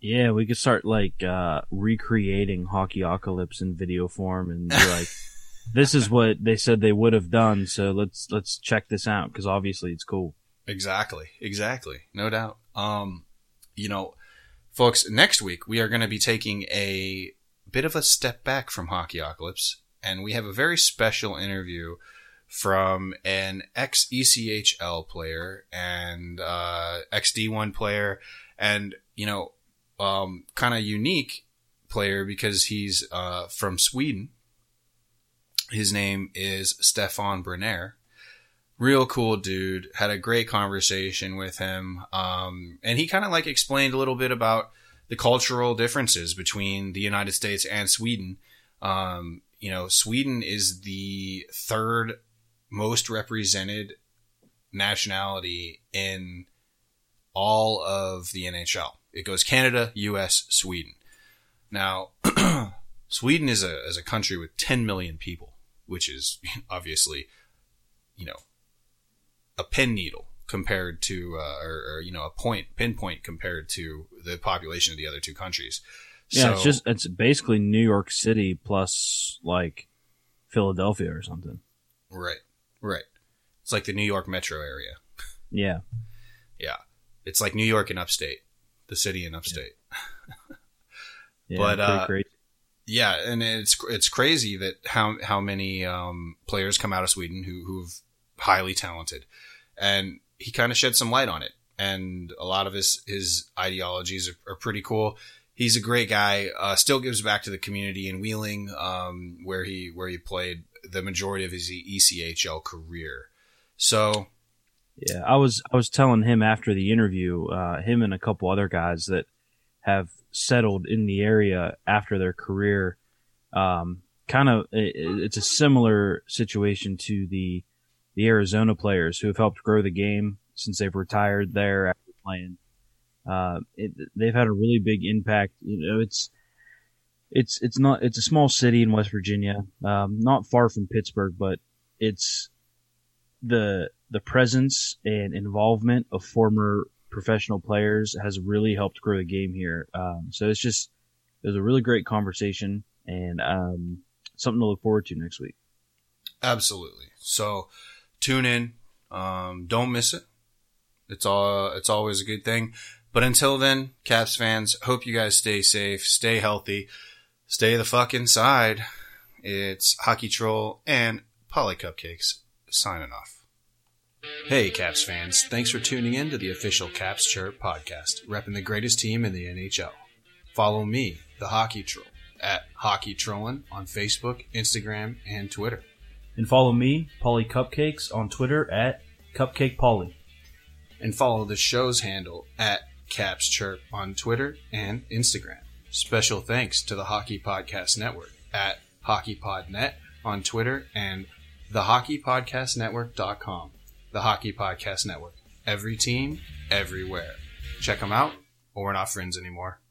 Yeah we could start like uh recreating hockey apocalypse in video form and be like this is what they said they would have done so let's let's check this out because obviously it's cool. Exactly exactly no doubt. Um you know folks next week we are going to be taking a bit of a step back from Hockey Apocalypse, and we have a very special interview from an ex ECHL player and uh, ex D1 player, and you know, um, kind of unique player because he's uh, from Sweden. His name is Stefan Brenner. Real cool dude. Had a great conversation with him, um, and he kind of like explained a little bit about the cultural differences between the United States and Sweden. Um, you know, Sweden is the third most represented nationality in all of the NHL. It goes Canada, US, Sweden. Now, Sweden is a, is a country with 10 million people, which is obviously, you know, a pen needle compared to, uh, or, or, you know, a point pinpoint compared to the population of the other two countries. Yeah, so, it's just it's basically New York City plus like Philadelphia or something. Right, right. It's like the New York metro area. Yeah, yeah. It's like New York and upstate, the city in upstate. Yeah, but uh, yeah, and it's it's crazy that how how many um, players come out of Sweden who who've highly talented, and he kind of shed some light on it, and a lot of his his ideologies are, are pretty cool. He's a great guy. Uh, still gives back to the community in Wheeling, um, where he where he played the majority of his ECHL career. So, yeah, I was I was telling him after the interview, uh, him and a couple other guys that have settled in the area after their career. Um, kind of, it, it's a similar situation to the the Arizona players who have helped grow the game since they've retired there after playing. Uh, it, they've had a really big impact. You know, it's it's it's not it's a small city in West Virginia, um, not far from Pittsburgh, but it's the the presence and involvement of former professional players has really helped grow the game here. Um, so it's just it was a really great conversation and um, something to look forward to next week. Absolutely. So tune in. Um, don't miss it. It's all, it's always a good thing. But until then, Caps fans, hope you guys stay safe, stay healthy, stay the fuck inside. It's Hockey Troll and Paulie Cupcakes signing off. Hey, Caps fans. Thanks for tuning in to the official Caps Chirp podcast, repping the greatest team in the NHL. Follow me, the Hockey Troll, at Hockey Trollin on Facebook, Instagram, and Twitter. And follow me, Paulie Cupcakes, on Twitter at Cupcake Polly. And follow the show's handle at Caps Chirp on Twitter and Instagram. Special thanks to the Hockey Podcast Network at HockeyPodNet on Twitter and thehockeypodcastnetwork.com. The Hockey Podcast Network. Every team, everywhere. Check them out, or we're not friends anymore.